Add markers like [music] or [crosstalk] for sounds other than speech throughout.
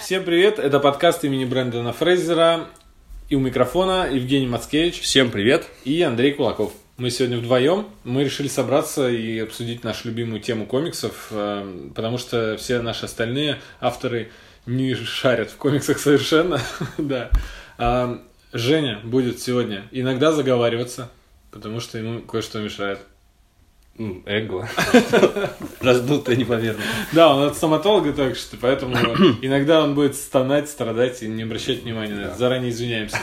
Всем привет, это подкаст имени Брэндона Фрейзера. И у микрофона Евгений Мацкевич. Всем привет. И Андрей Кулаков. Мы сегодня вдвоем. Мы решили собраться и обсудить нашу любимую тему комиксов, э, потому что все наши остальные авторы не шарят в комиксах совершенно. [laughs] да. А, Женя будет сегодня иногда заговариваться, потому что ему кое-что мешает. Эго. [laughs] Раздутое непомерно. Да, он от стоматолога только что, поэтому [clears throat] иногда он будет стонать, страдать и не обращать внимания на это. Заранее извиняемся.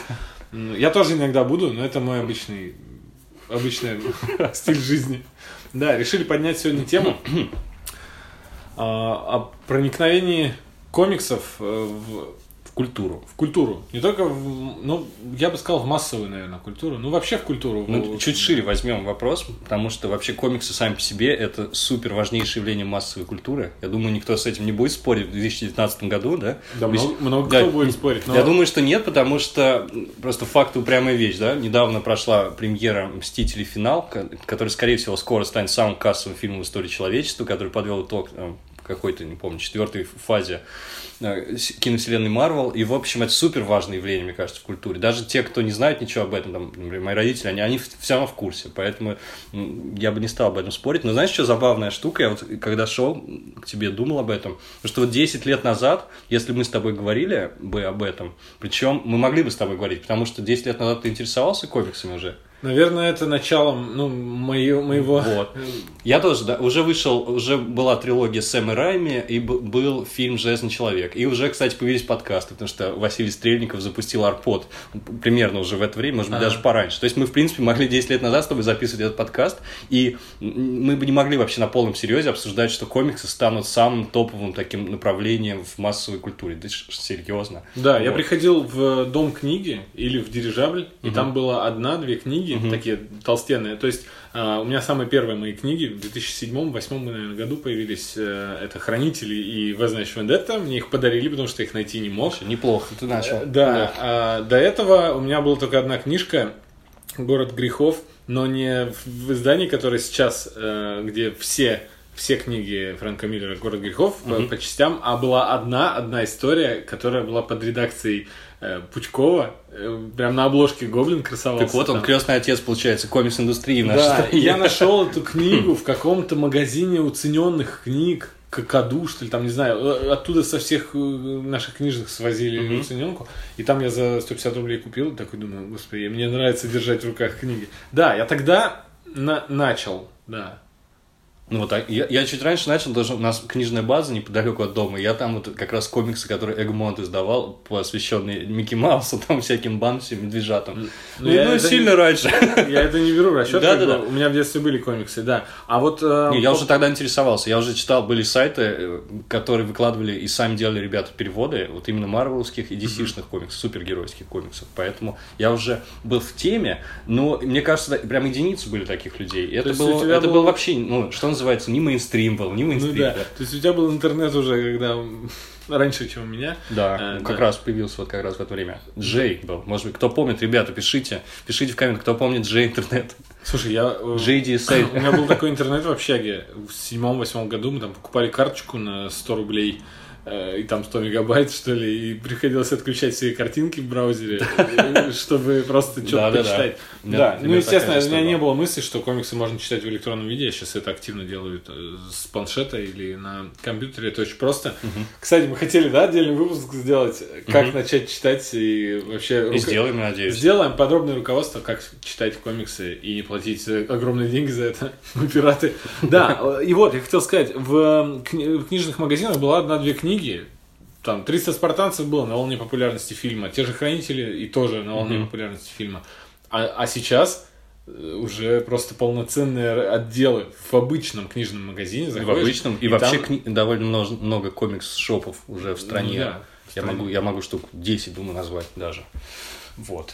Я тоже иногда буду, но это мой обычный, обычный [laughs] стиль жизни. Да, решили поднять сегодня тему [clears throat] а, о проникновении комиксов э, в в культуру. В культуру. Не только, в, ну, я бы сказал, в массовую, наверное, культуру. Ну, вообще в культуру. Ну, чуть шире возьмем вопрос, потому что вообще комиксы сами по себе это супер важнейшее явление массовой культуры. Я думаю, никто с этим не будет спорить в 2019 году, да? Да, много, много да, кто будет спорить. Но... Я думаю, что нет, потому что просто факт упрямая вещь, да? Недавно прошла премьера «Мстители. Финал», который, скорее всего, скоро станет самым кассовым фильмом в истории человечества, который подвел итог какой-то, не помню, четвертой фазе э, киновселенной Марвел. И, в общем, это супер важное явление, мне кажется, в культуре. Даже те, кто не знает ничего об этом, там, например, мои родители, они, они все равно в курсе. Поэтому я бы не стал об этом спорить. Но знаешь, что забавная штука? Я вот, когда шел к тебе, думал об этом. Потому что вот 10 лет назад, если мы с тобой говорили бы об этом, причем мы могли бы с тобой говорить, потому что 10 лет назад ты интересовался комиксами уже. Наверное, это началом ну, моего, моего... Вот. Я тоже, да, уже вышел, уже была трилогия Сэма Райми, и был фильм «Железный человек». И уже, кстати, появились подкасты, потому что Василий Стрельников запустил Арпод примерно уже в это время, может быть, а -а -а. даже пораньше. То есть мы, в принципе, могли 10 лет назад с тобой записывать этот подкаст, и мы бы не могли вообще на полном серьезе обсуждать, что комиксы станут самым топовым таким направлением в массовой культуре. Да серьезно. Да, вот. я приходил в Дом книги или в Дирижабль, и угу. там была одна-две книги, книги, угу. такие толстенные. То есть э, у меня самые первые мои книги в 2007-2008 наверное, году появились. Э, это «Хранители» и «В значит Вендетта». Мне их подарили, потому что их найти не мог. Неплохо, ты начал. Э, да. А, до этого у меня была только одна книжка «Город грехов», но не в издании, которое сейчас, э, где все все книги Фрэнка Миллера «Город грехов» mm-hmm. по, по частям, а была одна, одна история, которая была под редакцией Э, Пучкова, э, прям на обложке Гоблин красовался. Так вот он, там. крестный отец, получается, комикс-индустрии нашей. Да, и я нашел [laughs] эту книгу в каком-то магазине уцененных книг, Какаду, что ли, там, не знаю, э, оттуда со всех наших книжных свозили mm-hmm. уцененку, и там я за 150 рублей купил, такой думаю, господи, мне нравится держать в руках книги. Да, я тогда на- начал, да, ну вот так. Я, я чуть раньше начал, даже у нас книжная база неподалеку от дома. Я там вот как раз комиксы, которые Эгмонт издавал, посвященные Микки Маусу, там всяким Банси, медвежатам. Ну, ну, ну сильно не, раньше. Я это не беру в расчет. Да, да, да. У меня в детстве были комиксы, да. А вот... Э, не, я уже тогда интересовался. Я уже читал, были сайты, э, которые выкладывали и сами делали ребята переводы, вот именно марвеловских и DC-шных комиксов, супергеройских комиксов. Поэтому я уже был в теме, но мне кажется, прям единицы были таких людей. Это, было, это был... был вообще, ну, что называется, называется, не мейнстрим был, не мейнстрим. Ну да. да. То есть у тебя был интернет уже, когда [laughs] раньше, чем у меня. Да, а, ну, как да. раз появился вот как раз в это время. Джей был. Может быть, кто помнит, ребята, пишите. Пишите в комментах, кто помнит Джей интернет. Слушай, я... Джей DSA. [laughs] У меня был такой интернет в общаге. В седьмом-восьмом году мы там покупали карточку на 100 рублей Э, и там 100 мегабайт, что ли, и приходилось отключать все картинки в браузере, [laughs] чтобы просто что-то почитать. Да, ну, естественно, у меня не было мысли, что комиксы можно читать в электронном виде, я сейчас это активно делаю э, с планшета или на компьютере, это очень просто. Кстати, мы хотели, да, отдельный выпуск сделать, как начать читать и вообще... И сделаем, надеюсь. Сделаем подробное руководство, как читать комиксы и не платить огромные деньги за это, мы [laughs] пираты. Да, и вот, я хотел сказать, в книжных магазинах была одна-две книги, книги, там 300 спартанцев было на волне популярности фильма, те же хранители и тоже на волне mm-hmm. популярности фильма. А, а сейчас э, уже просто полноценные отделы в обычном книжном магазине. Заходишь, в обычном. И, и вообще там... кни... довольно много, много комикс-шопов уже в стране. Ну, да, я, стране. Могу, я могу штук 10, думаю, назвать даже. Вот.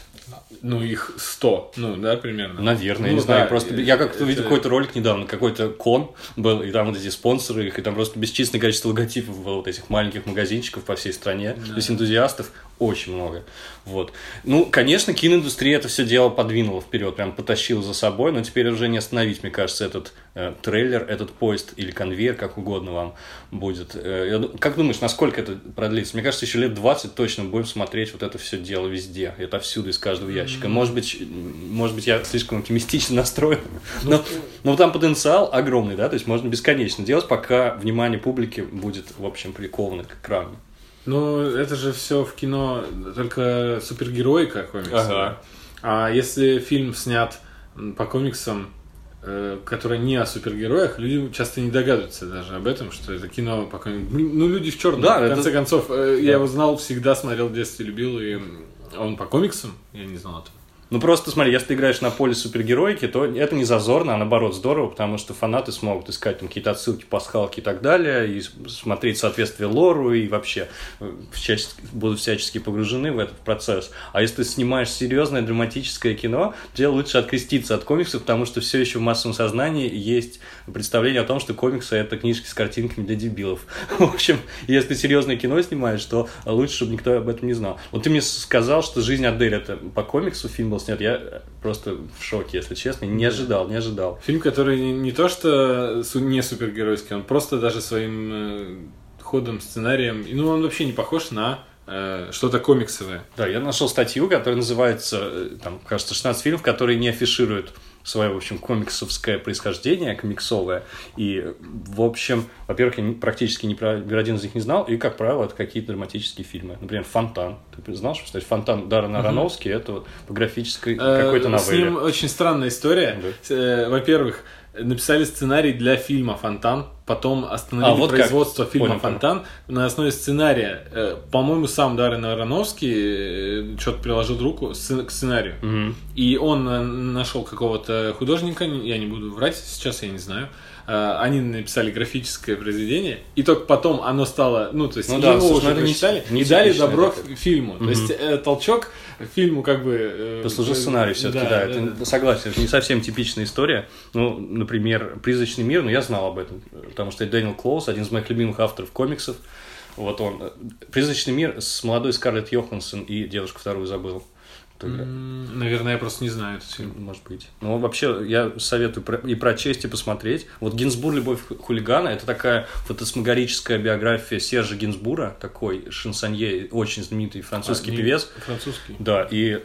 Ну, их 100, ну, да, примерно. Наверное, я Ну, не знаю. да, просто э, я как-то видел это- какой-то ролик недавно, какой-то кон был, и там вот эти спонсоры их, и там просто бесчисленное количество логотипов было вот этих маленьких магазинчиков по всей стране. То есть энтузиастов очень много. Вот. Ну, конечно, киноиндустрия это все дело подвинула вперед, прям потащила за собой, но теперь уже не остановить, мне кажется, этот э, трейлер, этот поезд или конвейер, как угодно вам будет. Э, я как думаешь, насколько это продлится? Мне кажется, еще лет 20 точно будем смотреть вот это все дело везде, это всюду из каждого ящика. Может быть, может быть, я слишком оптимистично [laughs] настроен, но, но там потенциал огромный, да, то есть можно бесконечно делать, пока внимание публики будет, в общем, приковано к экрану. Ну, это же все в кино только супергероика комиксы. Ага. А если фильм снят по комиксам, э, который не о супергероях, люди часто не догадываются даже об этом, что это кино по комиксам. Ну, люди в черном. Да, в это- конце концов, э, Да. я его знал, всегда смотрел в детстве, любил, и он по комиксам, я не знал этого. Ну просто смотри, если ты играешь на поле супергероики, то это не зазорно, а наоборот здорово, потому что фанаты смогут искать там какие-то отсылки, пасхалки и так далее, и смотреть соответствие лору, и вообще э, будут всячески погружены в этот процесс. А если ты снимаешь серьезное драматическое кино, тебе лучше откреститься от комиксов, потому что все еще в массовом сознании есть представление о том, что комиксы это книжки с картинками для дебилов. [laughs] В общем, если ты серьезное кино снимаешь, то лучше, чтобы никто об этом не знал. Вот ты мне сказал, что «Жизнь Адель» это по комиксу фильм был снят. Я просто в шоке, если честно. Не ожидал, не ожидал. Фильм, который не, не то что не супергеройский, он просто даже своим э, ходом, сценарием, ну, он вообще не похож на э, что-то комиксовое. Да, я нашел статью, которая называется, э, там, кажется, 16 фильмов, которые не афишируют свое, в общем, комиксовское происхождение, комиксовое. И, в общем, во-первых, я практически ни про ни один из них не знал, и, как правило, это какие-то драматические фильмы. Например, «Фонтан». Ты знал, что, кстати, «Фонтан» Даррена Аронофски это вот по графической Э, какой-то С ним новелле. очень странная история. Э, Во-первых, написали сценарий для фильма «Фонтан», потом остановили А, вот как. производство фильма Понял, понял. «Фонтан» на основе сценария. Э, По-моему, сам Даррен Аронофский э, что-то приложил руку к сценарию. Мгм. И он э, нашел какого-то художника, я не буду врать, сейчас я не знаю. Э, Они написали графическое произведение, и только потом оно стало, ну, то есть Ну да, его уже не- прочитали, не и дали добро такое. фильму. То есть э, толчок фильму как бы... э, Послужил э, сценарий все-таки, да, это, да. согласен, это не совсем типичная история. Ну, например, «Призрачный мир», ну, я знал об этом, потому что это Дэниел Клоус, один из моих любимых авторов комиксов. Вот он. э, «Призрачный мир» с молодой Скарлетт Йоханссон и девушку вторую забыл. Наверное, я просто не знаю этот фильм. Может быть. Ну, вообще, я советую и прочесть, и посмотреть. Вот «Гинзбур. Любовь ху- хулигана» — это такая фотосмагорическая биография Сержа Гинзбура, такой шансонье, очень знаменитый французский А, певец. Французский. Да, и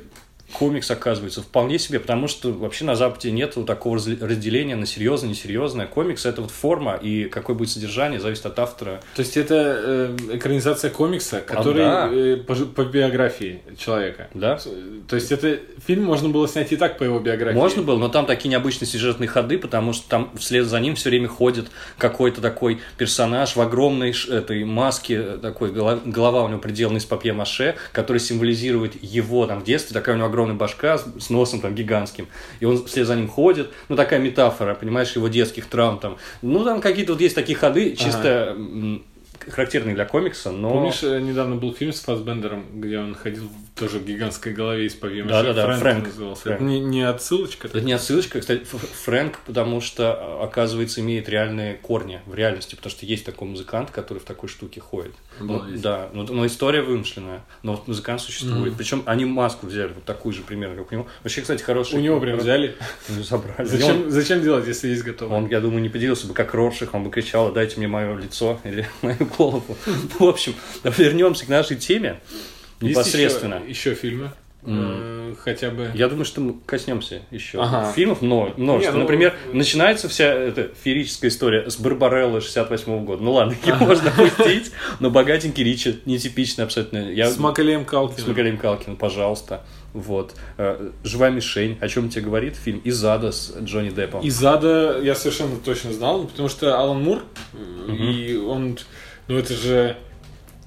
комикс оказывается вполне себе, потому что вообще на Западе нет такого разделения на серьезное, несерьезное. Комикс это вот форма, и какое будет содержание, зависит от автора. То есть это э, экранизация комикса, который да. э, по, по биографии человека. Да? То есть это фильм можно было снять и так по его биографии. Можно было, но там такие необычные сюжетные ходы, потому что там вслед за ним все время ходит какой-то такой персонаж в огромной этой маске, э, такой голова, голова у него приделана из папье-маше, который символизирует его там в детстве, такая у него огромная башка с, с носом там гигантским, и он вслед за ним ходит, ну такая метафора, понимаешь, его детских травм там, ну там какие-то вот есть такие ходы, чисто м, характерные для комикса, но... Помнишь, э, недавно был фильм с Фассбендером, где он ходил в тоже в гигантской голове из павье Да-да-да, Фрэнк, Фрэнк. назывался. Фрэнк. Это не, не отсылочка? Это не отсылочка, кстати, Фрэнк, потому что, а, оказывается, имеет реальные корни в реальности, потому что есть такой музыкант, который в такой штуке ходит. Ну, Обалдеть. да, но, но история вымышленная, но вот музыкант существует. Причем они маску взяли, вот такую же примерно, как у него. Вообще, кстати, хороший... У него прям взяли. [laughs] Ну, забрали. Зачем, Он, зачем делать, если есть готовый? он, я думаю, не поделился бы как Рорших, он бы кричал, дайте мне мое лицо или [laughs] мою голову. [laughs] В общем, вернемся к нашей теме Есть непосредственно. Еще, еще фильмы. Э, Хотя бы. Я думаю, что мы коснемся еще Ага. фильмов, но множество. Не, ну, Например, начинается вся эта феерическая история с Барбареллы 68 года. Ну ладно, ее можно опустить, но богатенький Ричард, нетипичный абсолютно. Я... С Макалеем С Калкиным. Макалеем Калкиным, пожалуйста. Вот. Э, «Живая мишень». О чем тебе говорит фильм? «Из ада» с Джонни Деппом. Из ада я совершенно точно знал, потому что Алан Мур, э, и он, ну это же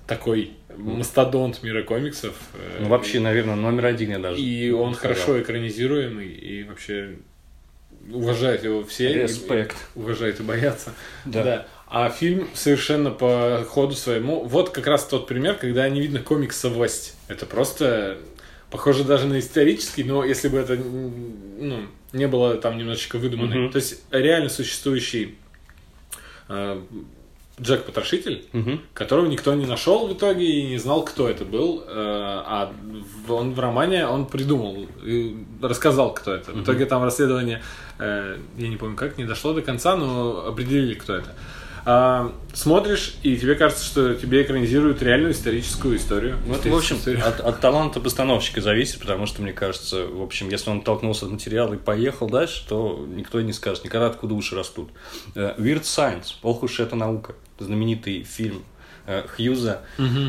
такой мастодонт мира комиксов. э, Ну, вообще, наверное, номер один я даже. И он сказал. хорошо экранизируемый, и вообще уважают его все. и- Респект. Уважают и боятся. Да. А фильм совершенно по ходу своему. Вот как раз тот пример, когда не видно комиксовость. Это просто похоже даже на исторический, но если бы это ну, не было там немножечко выдуманный. Мгм. То есть реально существующий э, Джек Потрошитель, Мгм. которого никто не нашел в итоге и не знал, кто это был. э, А он в романе он придумал, и рассказал, кто это. В итоге там расследование, э, я не помню как, не дошло до конца, но определили, кто это. А, смотришь, и тебе кажется, что тебе экранизируют реальную историческую историю. Ну, это, в общем, Историю. от, от таланта постановщика зависит, потому что, мне кажется, в общем, если он толкнулся от материала и поехал дальше, то никто не скажет, никогда откуда уши растут. Э, Weird Science, ох уж это наука, знаменитый фильм э, Хьюза,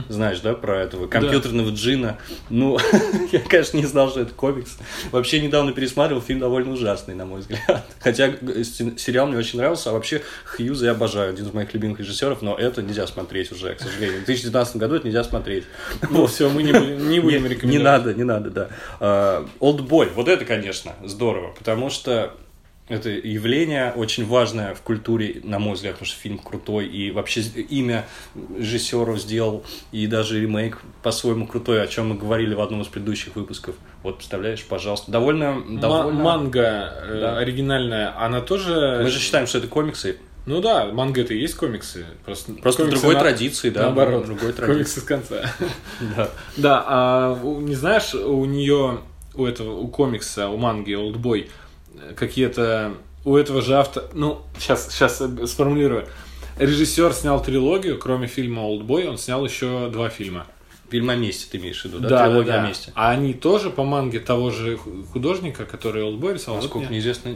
знаешь, да, про этого компьютерного джина. Ну, [laughs] я, конечно, не знал, что это комикс. Вообще, недавно пересматривал, фильм довольно ужасный, на мой взгляд. [laughs] Хотя э, се- сериал мне очень нравился, а вообще Хьюза я обожаю, один из моих любимых режиссеров, но это нельзя смотреть уже, к сожалению. В 2019 году это нельзя смотреть. Ну, все, мы не не будем Не- рекомендовать. Не надо, не надо, да. Олдбой, вот это, конечно, здорово, потому что это явление очень важное в культуре, на мой взгляд, потому что фильм крутой, и вообще имя режиссеру сделал, и даже ремейк по-своему крутой, о чем мы говорили в одном из предыдущих выпусков. Вот, представляешь, пожалуйста. Довольно... Довольно... Манга э, Да. оригинальная, она тоже... Мы же считаем, что это комиксы, Ну да, манга это и есть комиксы. Просто, просто комиксы другой на- традиции, да. Наоборот, другой традиции. комиксы с конца. [laughs] Да. Да, а не знаешь, у нее, у этого, у комикса, у манги Олдбой какие-то, у этого же автора, ну, сейчас, сейчас сформулирую. Режиссер снял трилогию, кроме фильма Олдбой, он снял еще два фильма. Фильм о месте ты имеешь в виду, да? Трилогия о месте. А они тоже по манге того же ху- художника, который Олдбой рисовал? Вот Насколько мне- мне известно,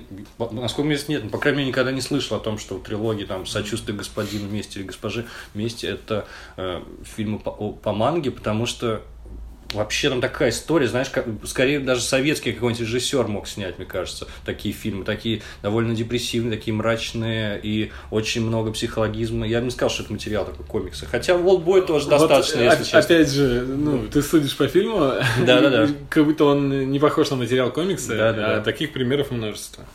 насколько мне известно, нет, ну, по крайней мере, никогда не слышал о том, что в трилогии там «Сочувствие господину вместе» или «Госпоже вместе» это э, фильмы по, по манге, потому что вообще там такая история, знаешь, как, скорее даже советский какой-нибудь режиссер мог снять, мне кажется, такие фильмы, такие довольно депрессивные, такие мрачные и очень много психологизма. Я бы не сказал, что это материал такой комикса. Хотя в «Олдбой» тоже Вот, достаточно, если честно. Опять же, ну, ты судишь по фильму, Да-да-да. [laughs] как будто он не похож на материал комикса, Да-да-да. а таких примеров множество.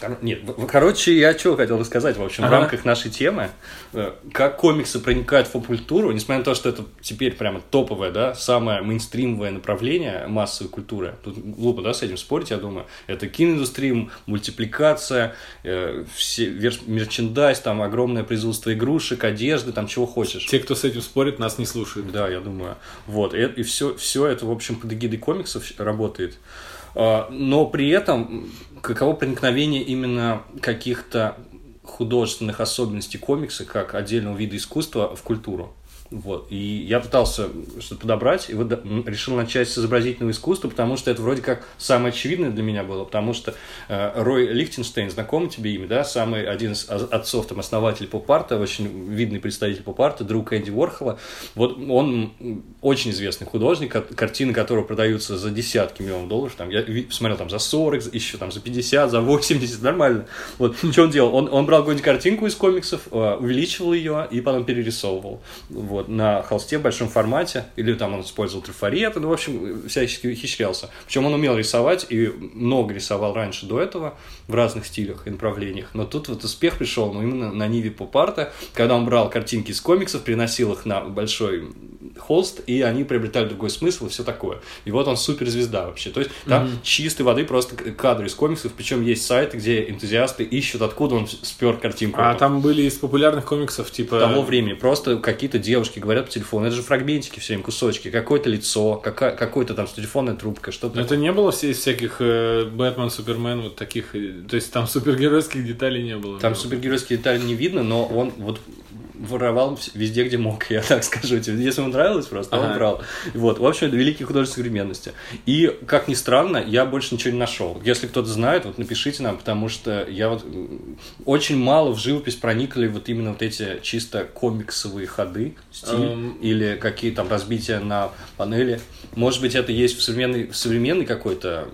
Кор- Нет, в- в- короче, я что хотел рассказать, в общем, в Ага. рамках нашей темы, э, как комиксы проникают в поп-культуру, несмотря на то, что это теперь прямо топовое, да, самое мейнстримовое направление массовой культуры. Тут глупо, да, с этим спорить, я думаю. Это киноиндустрия, мультипликация, э, все, верш- мерчендайз, там огромное производство игрушек, одежды, там чего хочешь. Те, кто с этим спорит, нас не слушают. Да, я думаю. Вот. И, все, все это, в общем, под эгидой комиксов работает. А, Но при этом каково проникновение именно каких-то художественных особенностей комикса как отдельного вида искусства в культуру. Вот. И я пытался что-то подобрать, и вот решил начать с изобразительного искусства, потому что это вроде как самое очевидное для меня было, потому что э, Рой Лихтенштейн, знакомый тебе имя, да, самый один из отцов, там, основатель поп-арта, очень видный представитель поп-арта, друг Энди Уорхола. Вот он очень известный художник, картины которого продаются за десятки миллионов долларов. Там, я смотрел там за 40, за- еще там за 50, за 80, нормально. Вот, что он делал? Он, он брал какую-нибудь картинку из комиксов, э, увеличивал ее и потом перерисовывал. Вот, на холсте в большом формате, или там он использовал трафареты, ну, в общем, всячески ухищрялся. Причем он умел рисовать и много рисовал раньше до этого в разных стилях и направлениях. Но тут вот успех пришел, ну, именно на Ниве поп-арта, когда он брал картинки из комиксов, приносил их на большой холст, и они приобретали другой смысл и все такое. И вот он суперзвезда вообще. То есть там чистой воды просто кадры из комиксов, причем есть сайты, где энтузиасты ищут, откуда он спер картинку. А там были из популярных комиксов, типа... того времени. Просто какие-то девушки говорят по телефону. Это же фрагментики все время, кусочки. Какое-то лицо, какая, какой-то там телефонная трубка, что-то Но это не было все из всяких э, Бэтмен, Супермен, вот таких... э, То есть там супергеройских деталей не было. Там супергеройские детали не видно, но он вот воровал везде, где мог, [laughs] я так скажу тебе. Если ему нравилось просто, он Ага. брал. Вот, в общем, это великий художник современности. И, как ни странно, я больше ничего не нашел. Если кто-то знает, вот напишите нам, потому что я вот очень мало в живопись проникли вот именно вот эти чисто комиксовые ходы, стиль, Эм. или какие там разбития на панели. Может быть, это есть в современной, в современной какой-то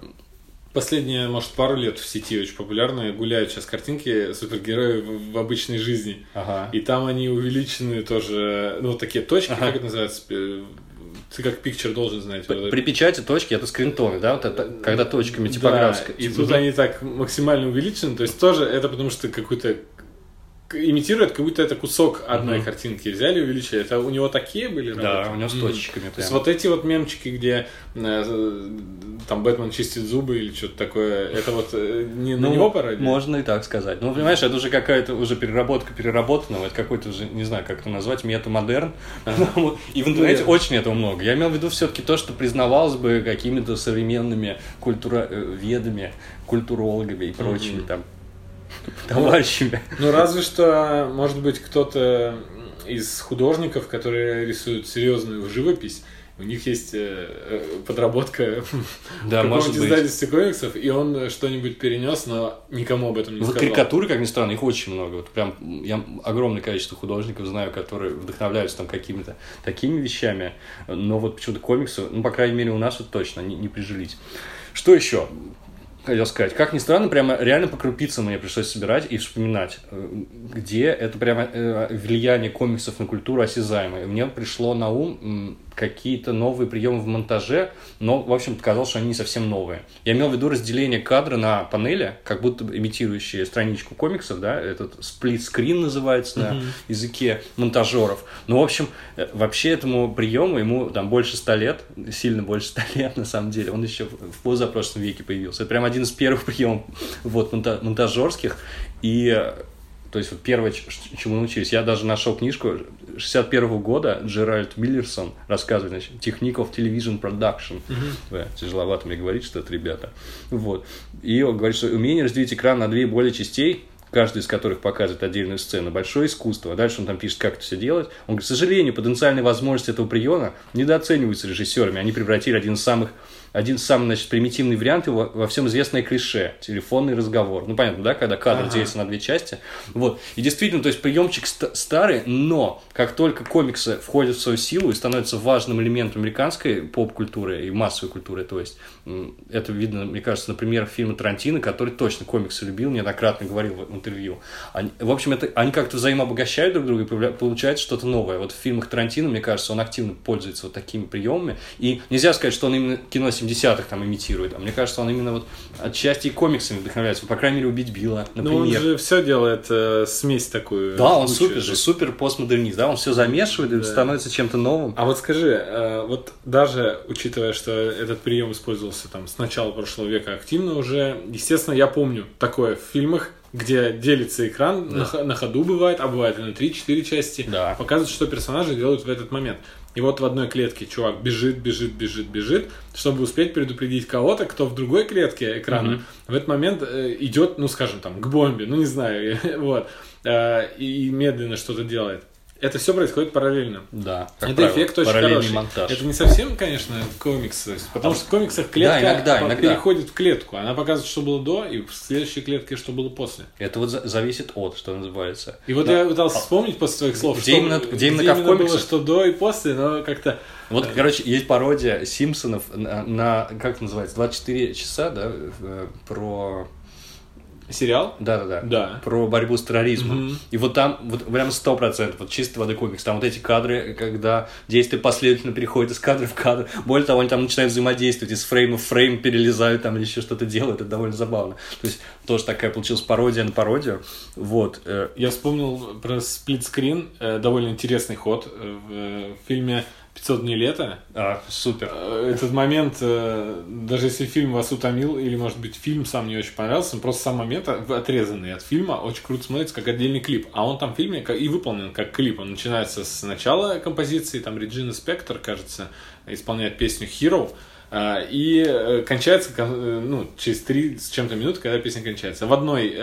Последние, может, пару лет в сети очень популярные гуляют сейчас картинки супергероев в, в обычной жизни. Ага. И там они увеличены тоже, ну, вот такие точки, Ага. как это называется? Ты как пикчер должен знать. Вот это. При печати точки это скринтоны, да, вот это, когда точками типографской. Да, и тут они так максимально увеличены, то есть тоже это потому что какой-то имитирует, как будто это кусок одной картинки взяли и увеличили. Это у него такие были Да, работы? у него с точечками То есть вот эти вот мемчики, где э, там Бэтмен чистит зубы или что-то такое, это вот э, не на него пародия? Ну, можно и так сказать. Ну, понимаешь, это уже какая-то уже переработка переработанного, это какой-то уже, не знаю, как это назвать, метамодерн. [laughs] И в интернете очень этого много. Я имел в виду все-таки то, что признавалось бы какими-то современными культуроведами, культурологами и прочими там [laughs] товарищами. Ну, разве что, может быть, кто-то из художников, которые рисуют серьезную живопись, у них есть э, э, подработка [laughs] Да, в может быть. издательстве комиксов, и он что-нибудь перенес, но никому об этом не Вот сказал. карикатуры, как ни странно, их очень много. Вот прям я огромное количество художников знаю, которые вдохновляются там какими-то такими вещами, но вот почему-то комиксы, ну, по крайней мере, у нас вот точно не, не прижились. Что еще? Хотел сказать, как ни странно, прямо реально по крупицам мне пришлось собирать и вспоминать, э, где это прямо э, влияние комиксов на культуру осязаемое. И Мне пришло на ум какие-то новые приемы в монтаже, но, в общем, казалось, что они не совсем новые. Я имел в виду разделение кадра на панели, как будто имитирующие страничку комиксов, да, этот сплит-скрин называется на языке монтажеров. Ну, в общем, э, вообще этому приему ему там больше ста лет, сильно больше ста лет, на самом деле. Он еще в позапрошлом веке появился. Это прям один из первых приемов вот, монта- монтажерских. И э, то есть вот первое, чему научились, я даже нашел книжку 61 года, Джеральд Миллерсон рассказывает, значит, Technique of Television Production. Да, тяжеловато мне говорить, что это ребята. Вот. И он говорит, что умение разделить экран на две более частей, каждый из которых показывает отдельную сцену, большое искусство. А дальше он там пишет, как это все делать. Он говорит, к сожалению, потенциальные возможности этого приема недооцениваются режиссерами. Они превратили один из самых один самый, значит, примитивный вариант его во всем известное клише – телефонный разговор. Ну, понятно, да, когда кадр Ага. делится на две части. Вот. И действительно, то есть приемчик ст- старый, но как только комиксы входят в свою силу и становятся важным элементом американской поп-культуры и массовой культуры, то есть это видно, мне кажется, на примерах фильма Тарантино, который точно комиксы любил, неоднократно говорил в интервью. Они- в общем, это, они как-то взаимообогащают друг друга и получается что-то новое. Вот в фильмах Тарантино, мне кажется, он активно пользуется вот такими приемами. И нельзя сказать, что он именно кино 70-х там имитирует. А мне кажется, он именно вот отчасти и комиксами вдохновляется. По крайней мере, «Убить Билла», Ну, он например. же все делает э, смесь такую. Да, он супер же, супер постмодернист, да, он все замешивает и Да. становится чем-то новым. А вот скажи, э, вот даже учитывая, что этот прием использовался там с начала прошлого века активно уже, естественно, я помню такое в фильмах, где делится экран, на, х- на ходу бывает, а бывает и на 3-4 части, Да. показывают, что персонажи делают в этот момент. И вот в одной клетке чувак бежит, бежит, бежит, бежит, чтобы успеть предупредить кого-то, кто в другой клетке экрана Мгм. в этот момент э, идет, ну скажем там, к бомбе, ну не знаю, [laughs] вот, э, и медленно что-то делает. Это все происходит параллельно. Да, как Это правило, эффект очень хороший. монтаж. Это не совсем, конечно, комикс, то есть, потому что в комиксах клетка Да, иногда, иногда. переходит в клетку. Она показывает, что было до, и в следующей клетке, что было после. Это вот за- зависит от, что называется. И вот Да. я пытался вспомнить после твоих слов, Где что, именно- где именно как в было, что до и после, но как-то... Вот, короче, есть пародия Симпсонов на, на- как это называется, 24 часа, да, э, про... Сериал? Да-да-да. Да. Про борьбу с терроризмом. Мгм. И вот там, вот прям сто процентов, вот чистой воды комикс. Там вот эти кадры, когда действие последовательно переходит из кадра в кадр. Более того, они там начинают взаимодействовать, из фрейма в фрейм перелезают там или еще что-то делают. Это довольно забавно. То есть тоже такая получилась пародия на пародию. Вот. э, Я вспомнил про сплитскрин, э, довольно интересный ход э, в фильме «500 дней лета». а, супер. Э, Этот момент, э, даже если фильм вас утомил, или, может быть, фильм сам не очень понравился, просто сам момент, отрезанный от фильма, очень круто смотрится, как отдельный клип. А он там в фильме и выполнен как клип. Он начинается с начала композиции, там Реджина Спектр, кажется, исполняет песню «Hero», э, и кончается кон- ну, через три с чем-то минут, когда песня кончается. В одной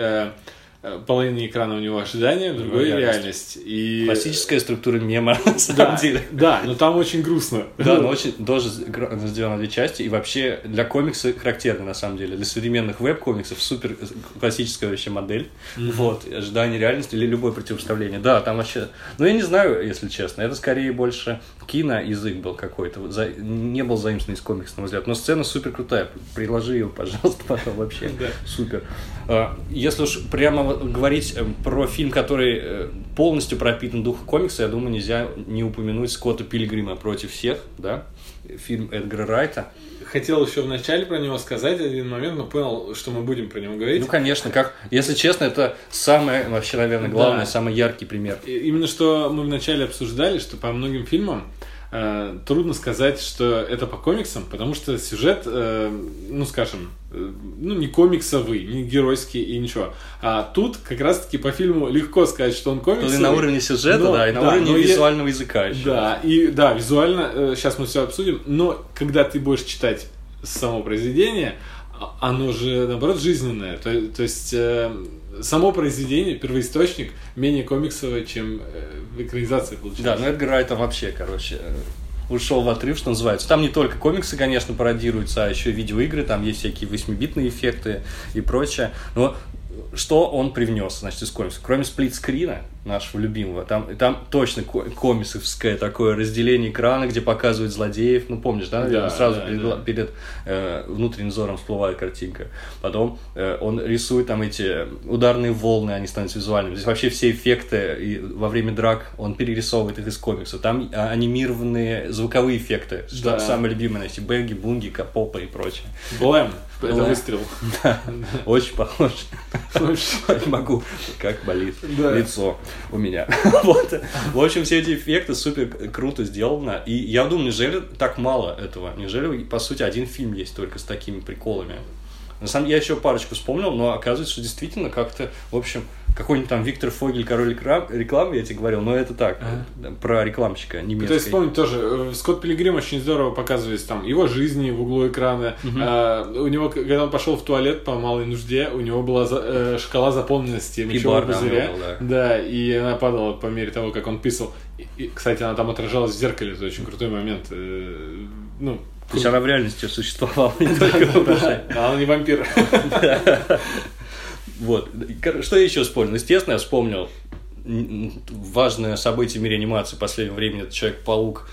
половине экрана у него ожидание, в другой Реальность. реальность. И... Классическая структура мема, [laughs] на самом Да, деле. да, но там очень грустно. Да, но очень тоже сделано две части. И вообще для комикса характерно, на самом деле. Для современных веб-комиксов супер классическая вообще модель. Вот, ожидание реальности или любое противопоставление. Да, там вообще... Ну, я не знаю, если честно. Это скорее больше киноязык был какой-то. За- Не был заимствован из комикса, на мой взгляд. Но сцена супер крутая. Приложи ее, пожалуйста, потом вообще. [laughs] Супер. А, Если уж прямо говорить э, про фильм, который э, полностью пропитан духом комикса, я думаю, нельзя не упомянуть Скотта Пилигрима против всех, да, фильм Эдгара Райта. Хотел еще вначале про него сказать один момент, но понял, что мы будем про него говорить. Ну, конечно, как, если честно, это самый, вообще, наверное, главный, да. самый яркий пример. Именно что мы вначале обсуждали, что по многим фильмам э, трудно сказать, что это по комиксам, потому что сюжет, э, ну, скажем, э, ну, не комиксовый, не геройский и ничего. А тут как раз-таки по фильму легко сказать, что он комиксовый. То на уровне сюжета, но, да, и на да, уровне визуального я... языка еще. Да, и да, визуально, э, сейчас мы все обсудим, но когда ты будешь читать само произведение, оно же, наоборот, жизненное. То, то есть э, само произведение, первоисточник, менее комиксовое, чем э, экранизация получается. Да, но Эдгар Райт вообще, короче, ушел в отрыв, что называется. Там не только комиксы, конечно, пародируются, а еще и видеоигры, там есть всякие восьмибитные эффекты и прочее. Но что он привнес, значит, из комиксов? Кроме сплитскрина, нашего любимого. Там, там точно комиксовское такое разделение экрана, где показывают злодеев. Ну, помнишь, да? да Сразу да, перед, да. перед э, внутренним взором всплывает картинка. Потом э, он рисует там эти ударные волны, они становятся визуальными. Здесь вообще все эффекты и во время драк он перерисовывает их из комиксов. Там анимированные звуковые эффекты. Что да. самое любимое, эти бэги, бунги, капопа и прочее. Блэм. Это выстрел. [laughs] Да, очень похож. Не могу, как болит лицо у меня. [laughs] вот. В общем, все эти эффекты супер круто сделано. И я думаю, неужели так мало этого? Неужели, по сути, один фильм есть только с такими приколами? На самом деле, я еще парочку вспомнил, но оказывается, что действительно как-то, в общем, какой-нибудь там Виктор Фогель, король рекламы, я тебе говорил, но это так, ага. про рекламщика немецкого. То есть вспомнить тоже, э, Скотт Пилигрим очень здорово показывает там его жизни в углу экрана. Угу. А, у него, когда он пошел в туалет по малой нужде, у него была за, э, шкала заполненности мочевого пузыря. Да, да, и она падала по мере того, как он писал. И, и, кстати, она там отражалась в зеркале, это очень крутой момент. Э, ну, то есть она в реальности существовала, [laughs] не только в А он не вампир. [laughs] Вот. Что я еще вспомнил? Естественно, я вспомнил важное событие в мире анимации последнего времени это Человек-паук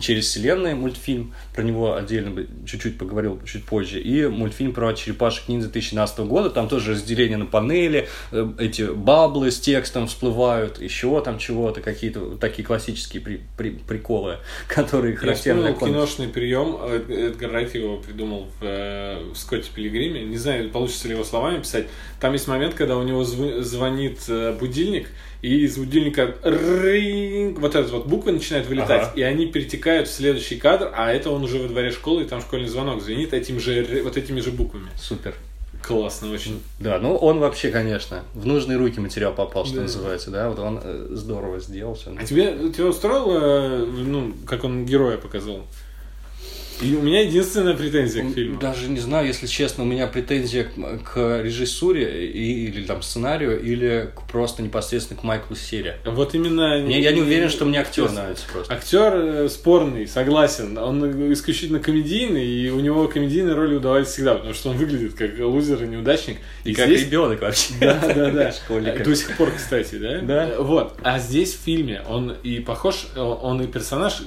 через вселенную мультфильм. Про него отдельно бы чуть-чуть поговорил чуть позже. И мультфильм про черепашек ниндзя 2017 года. Там тоже разделение на панели, э, эти баблы с текстом всплывают, еще там чего-то, какие-то такие классические при, при, приколы, которые характерны. Я вспомнил киношный прием. Эдгар Райт его придумал в, э, в Скотте Пилигриме. Не знаю, получится ли его словами писать. Там есть момент, когда у него звонит э, будильник, и из будильника вот эта вот буквы начинают вылетать, ага. и они перетекают в следующий кадр, а это он уже во дворе школы, и там школьный звонок звенит этим же, вот этими же буквами. Супер. Классно очень. Да, ну он вообще, конечно, в нужные руки материал попал, что да. называется, да, вот он э, здорово сделал все. А тебе, тебя устроило, ну, как он героя показал? И у меня единственная претензия к фильму. Даже не знаю, если честно, у меня претензия к, к режиссуре и, или там сценарию, или к, просто непосредственно к Майклу Сере. Вот именно... Не, я не уверен, что мне актер нравится просто. Актер э, спорный, согласен. Он исключительно комедийный, и у него комедийные роли удавались всегда, потому что он выглядит как лузер и неудачник. И, и как здесь... ребенок вообще. Да, [laughs] да, да. До сих пор, кстати, да? Да. Вот. А здесь в фильме он и похож, он и персонаж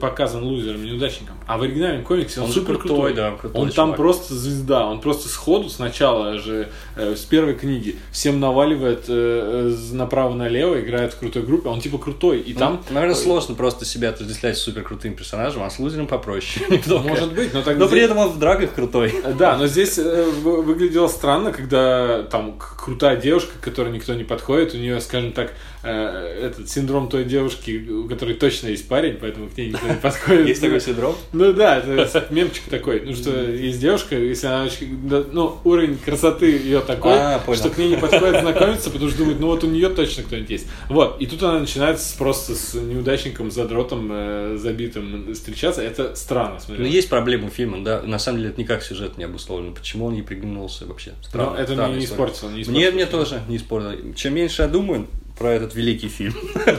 показан лузером и неудачником, а в оригинале оригинальном комиксе он, он супер крутой, крутой да, крутой Он чувак. там просто звезда, он просто сходу сначала же э, с первой книги всем наваливает э, э направо-налево, играет в крутой группе, он типа крутой, и ну, там... Наверное, сложно просто себя отождествлять супер крутым персонажем, а с лузером попроще. [laughs] Может быть, но так Но при этом он в драгах крутой. Да, но здесь э, выглядело странно, когда там крутая девушка, к которой никто не подходит, у нее, скажем так, э, этот синдром той девушки, у которой точно есть парень, поэтому к ней никто не подходит. Есть такой синдром? Ну да, это мемчик такой. Ну что, есть девушка, если она очень... Ну, уровень красоты ее такой, а, что к ней не подходит знакомиться, потому что думает, ну вот у нее точно кто-нибудь есть. Вот, и тут она начинает просто с неудачником, задротом, э, забитым встречаться. Это странно. Ну, есть проблема фильма, да. На самом деле это никак сюжет не обусловлено. Почему он не приглянулся вообще? Странно. Но это не испортило, не испортило. Мне, мне тоже не испортило. Чем меньше я думаю, про этот великий фильм,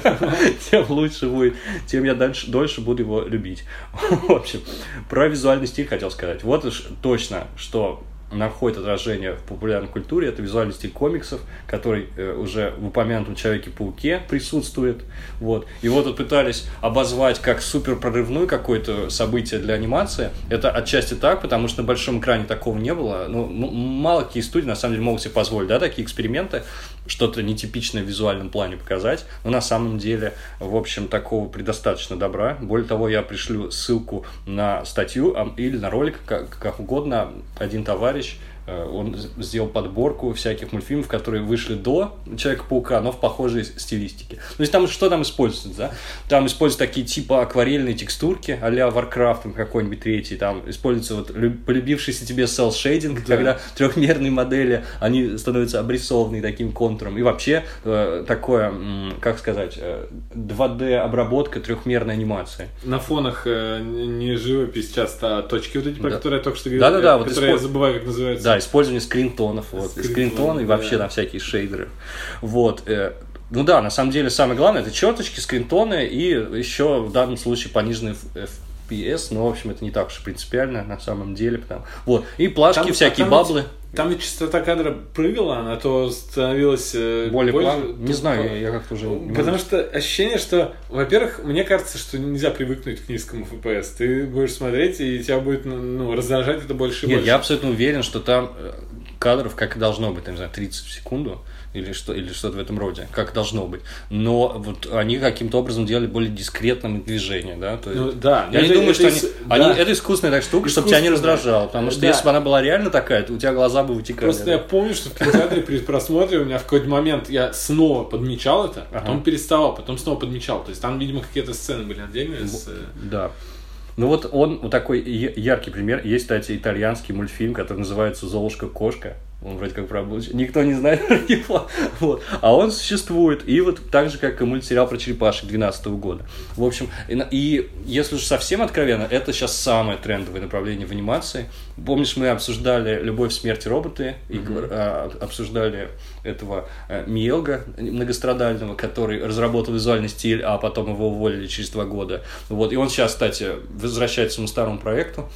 [laughs] тем лучше будет, тем я дальше, дольше буду его любить. В общем, про визуальный стиль хотел сказать. Вот уж точно, что находит отражение в популярной культуре. Это визуальный стиль комиксов, который э, уже в упомянутом Человеке-пауке присутствует. Вот. И вот тут пытались обозвать как супер прорывное какое-то событие для анимации. Это отчасти так, потому что на большом экране такого не было. Ну, мало какие студии на самом деле могут себе позволить, да, такие эксперименты. Что-то нетипичное в визуальном плане показать, но на самом деле, в общем, такого предостаточно добра. Более того, я пришлю ссылку на статью или на ролик, как, как угодно. Один товарищ Э, он сделал подборку всяких мультфильмов, которые вышли до Человека-паука, но в похожей стилистике. То есть там что там используется, да? Там используются такие типа акварельные текстурки, а-ля Warcraft какой-нибудь третий, там используется вот полюбившийся тебе shading, да. когда трехмерные модели, они становятся обрисованные таким контуром. И вообще э, такое, как сказать, 2D э, трехмерной анимации. На фонах не живопись часто, а точки вот эти, про да. которые я только что говорил, Да-да-да, вот которые использ... я забываю, как называется. Да, использование скринтонов, вот, Скринтон, скринтоны и вообще на всякие шейдеры. Вот, э, ну да, на самом деле самое главное это черточки, скринтоны и еще в данном случае пониженный FPS, но в общем это не так уж принципиально на самом деле. Потому... Вот, и плашки, там, всякие там баблы. Там ведь частота кадра прыгала, она то становилась э, более больше. План... Не знаю, я, я как-то уже. Потому что ощущение, что, во-первых, мне кажется, что нельзя привыкнуть к низкому FPS. Ты будешь смотреть, и тебя будет ну, раздражать это больше и Нет, больше. я абсолютно уверен, что там э, кадров, как и должно быть, там, не знаю, 30 в секунду или, что, или что-то в этом роде, как должно быть. Но вот они каким-то образом делали более дискретным движение, да? То есть, ну, да. Я не думаю, что они, да. они... Это искусственная так штука, чтобы тебя не раздражало. Потому что да. если бы она была реально такая, то у тебя глаза бы вытекали. Просто да? я помню, что в кинотеатре при просмотре у меня в какой-то момент я снова подмечал это, потом ага. переставал, потом снова подмечал. То есть там, видимо, какие-то сцены были отдельные. С... Э, да. Ну вот он, вот такой яркий пример. Есть, кстати, итальянский мультфильм, который называется «Золушка-кошка». Он вроде как про. Никто не знает [laughs] про него. Вот. А он существует. И вот так же, как и мультсериал про черепашек 2012 года. В общем, и, и если уж совсем откровенно, это сейчас самое трендовое направление в анимации. Помнишь, мы обсуждали «Любовь, смерть роботы», и mm-hmm. а, обсуждали этого а, Миелга многострадального, который разработал визуальный стиль, а потом его уволили через два года. Вот. И он сейчас, кстати, возвращается к своему старому проекту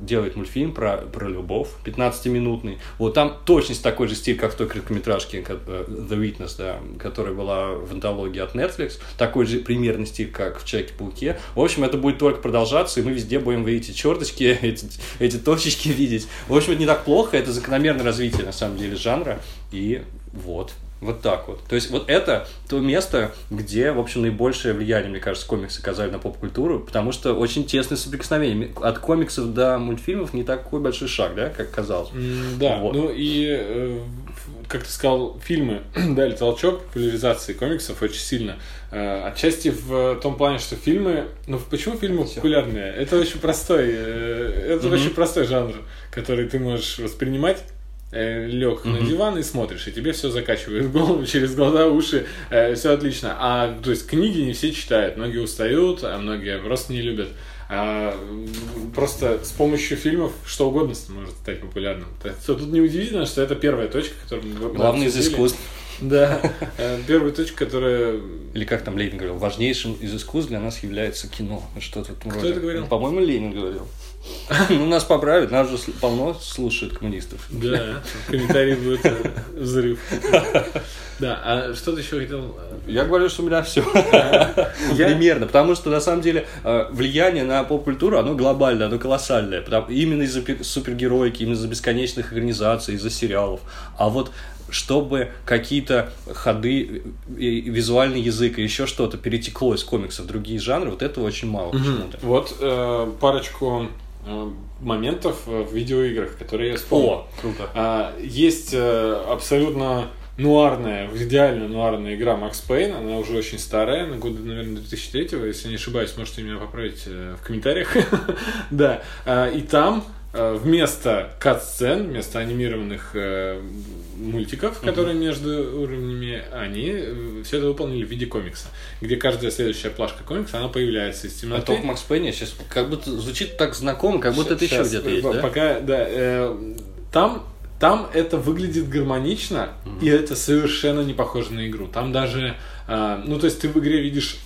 делает мультфильм про, про любовь, 15-минутный. Вот там точность такой же стиль, как в той короткометражке э, The Witness, да, которая была в антологии от Netflix. Такой же примерный стиль, как в Человеке-пауке. В общем, это будет только продолжаться, и мы везде будем видеть эти черточки, [laughs] эти, эти точечки видеть. В общем, это не так плохо, это закономерное развитие, на самом деле, жанра. И вот. Вот так вот. То есть вот это то место, где, в общем, наибольшее влияние, мне кажется, комиксы оказали на поп-культуру, потому что очень тесное соприкосновение. От комиксов до мультфильмов не такой большой шаг, да, как казалось. Mm, да, вот. ну и, э, как ты сказал, фильмы [clears throat] дали толчок популяризации комиксов очень сильно. Э, отчасти в том плане, что фильмы... Ну, почему фильмы Все. популярные? Это очень простой, э, это mm-hmm. очень простой жанр, который ты можешь воспринимать э, лег mm-hmm. на диван и смотришь, и тебе все закачивает [laughs] голову через глаза, уши, э, все отлично. А то есть книги не все читают, многие устают, а многие просто не любят. А, просто с помощью фильмов что угодно может стать популярным. Тут неудивительно, что это первая точка, которую мы Главный из искусств. Да, э, первая точка, которая... Или как там Ленин говорил, важнейшим из искусств для нас является кино. Что тут Кто это говорил? По-моему, Ленин говорил. [laughs] Ну, нас поправят, нас же полно слушают коммунистов. Да, в комментариях будет э, взрыв. [laughs] Да, а что ты еще хотел? Я говорю, что у меня все. [laughs] Примерно, потому что на самом деле э, влияние на поп-культуру, оно глобальное, оно колоссальное. Именно из-за супергероики, именно из-за бесконечных организаций, из-за сериалов. А вот чтобы какие-то ходы, визуальный язык и еще что-то перетекло из комиксов в другие жанры, вот этого очень мало угу. почему-то. Вот э, парочку э, моментов в видеоиграх, которые я вспомнил. О, круто. А, есть э, абсолютно нуарная, идеально нуарная игра Max Payne, она уже очень старая, на года, наверное, 2003 если не ошибаюсь, можете меня поправить э, в комментариях. [laughs] да, а, и там Э, вместо кат-сцен, вместо анимированных э, мультиков, которые mm-hmm. между уровнями, они э, все это выполнили в виде комикса, где каждая следующая плашка комикса, она появляется из темноты. А Топ Макс Пенни сейчас как будто звучит так знакомо, как будто это еще где-то есть, да? Пока, да, э, там там это выглядит гармонично, mm-hmm. и это совершенно не похоже на игру. Там даже, э, ну, то есть ты в игре видишь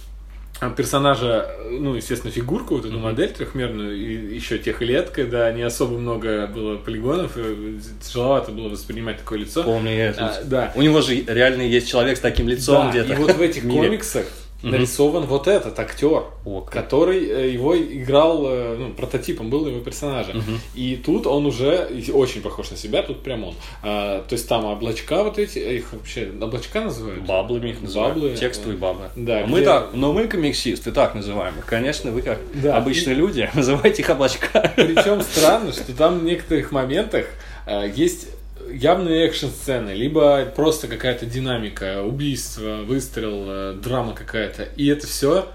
персонажа, ну, естественно, фигурку, вот эту mm-hmm. модель трехмерную, и еще тех лет, когда не особо много было полигонов, и тяжеловато было воспринимать такое лицо. Помню я это. А, да. У него же реально есть человек с таким лицом да, где-то. И вот в [laughs] этих комиксах нарисован вот этот актер, О, как. который э, его играл, э, ну, прототипом был его персонажа. И тут он уже очень похож на себя, тут прям он. А, то есть там облачка вот эти, их вообще облачка называют? Баблами их называют. Баблы. Текстовые баблы. Да, А мы где- так, но мы комиксисты так называем. их. Конечно, вы как Да. обычные люди, [laughs] называйте их облачка. Причем странно, что там в некоторых моментах э, есть явные экшн-сцены, либо просто какая-то динамика, убийство, выстрел, э, драма какая-то. И это все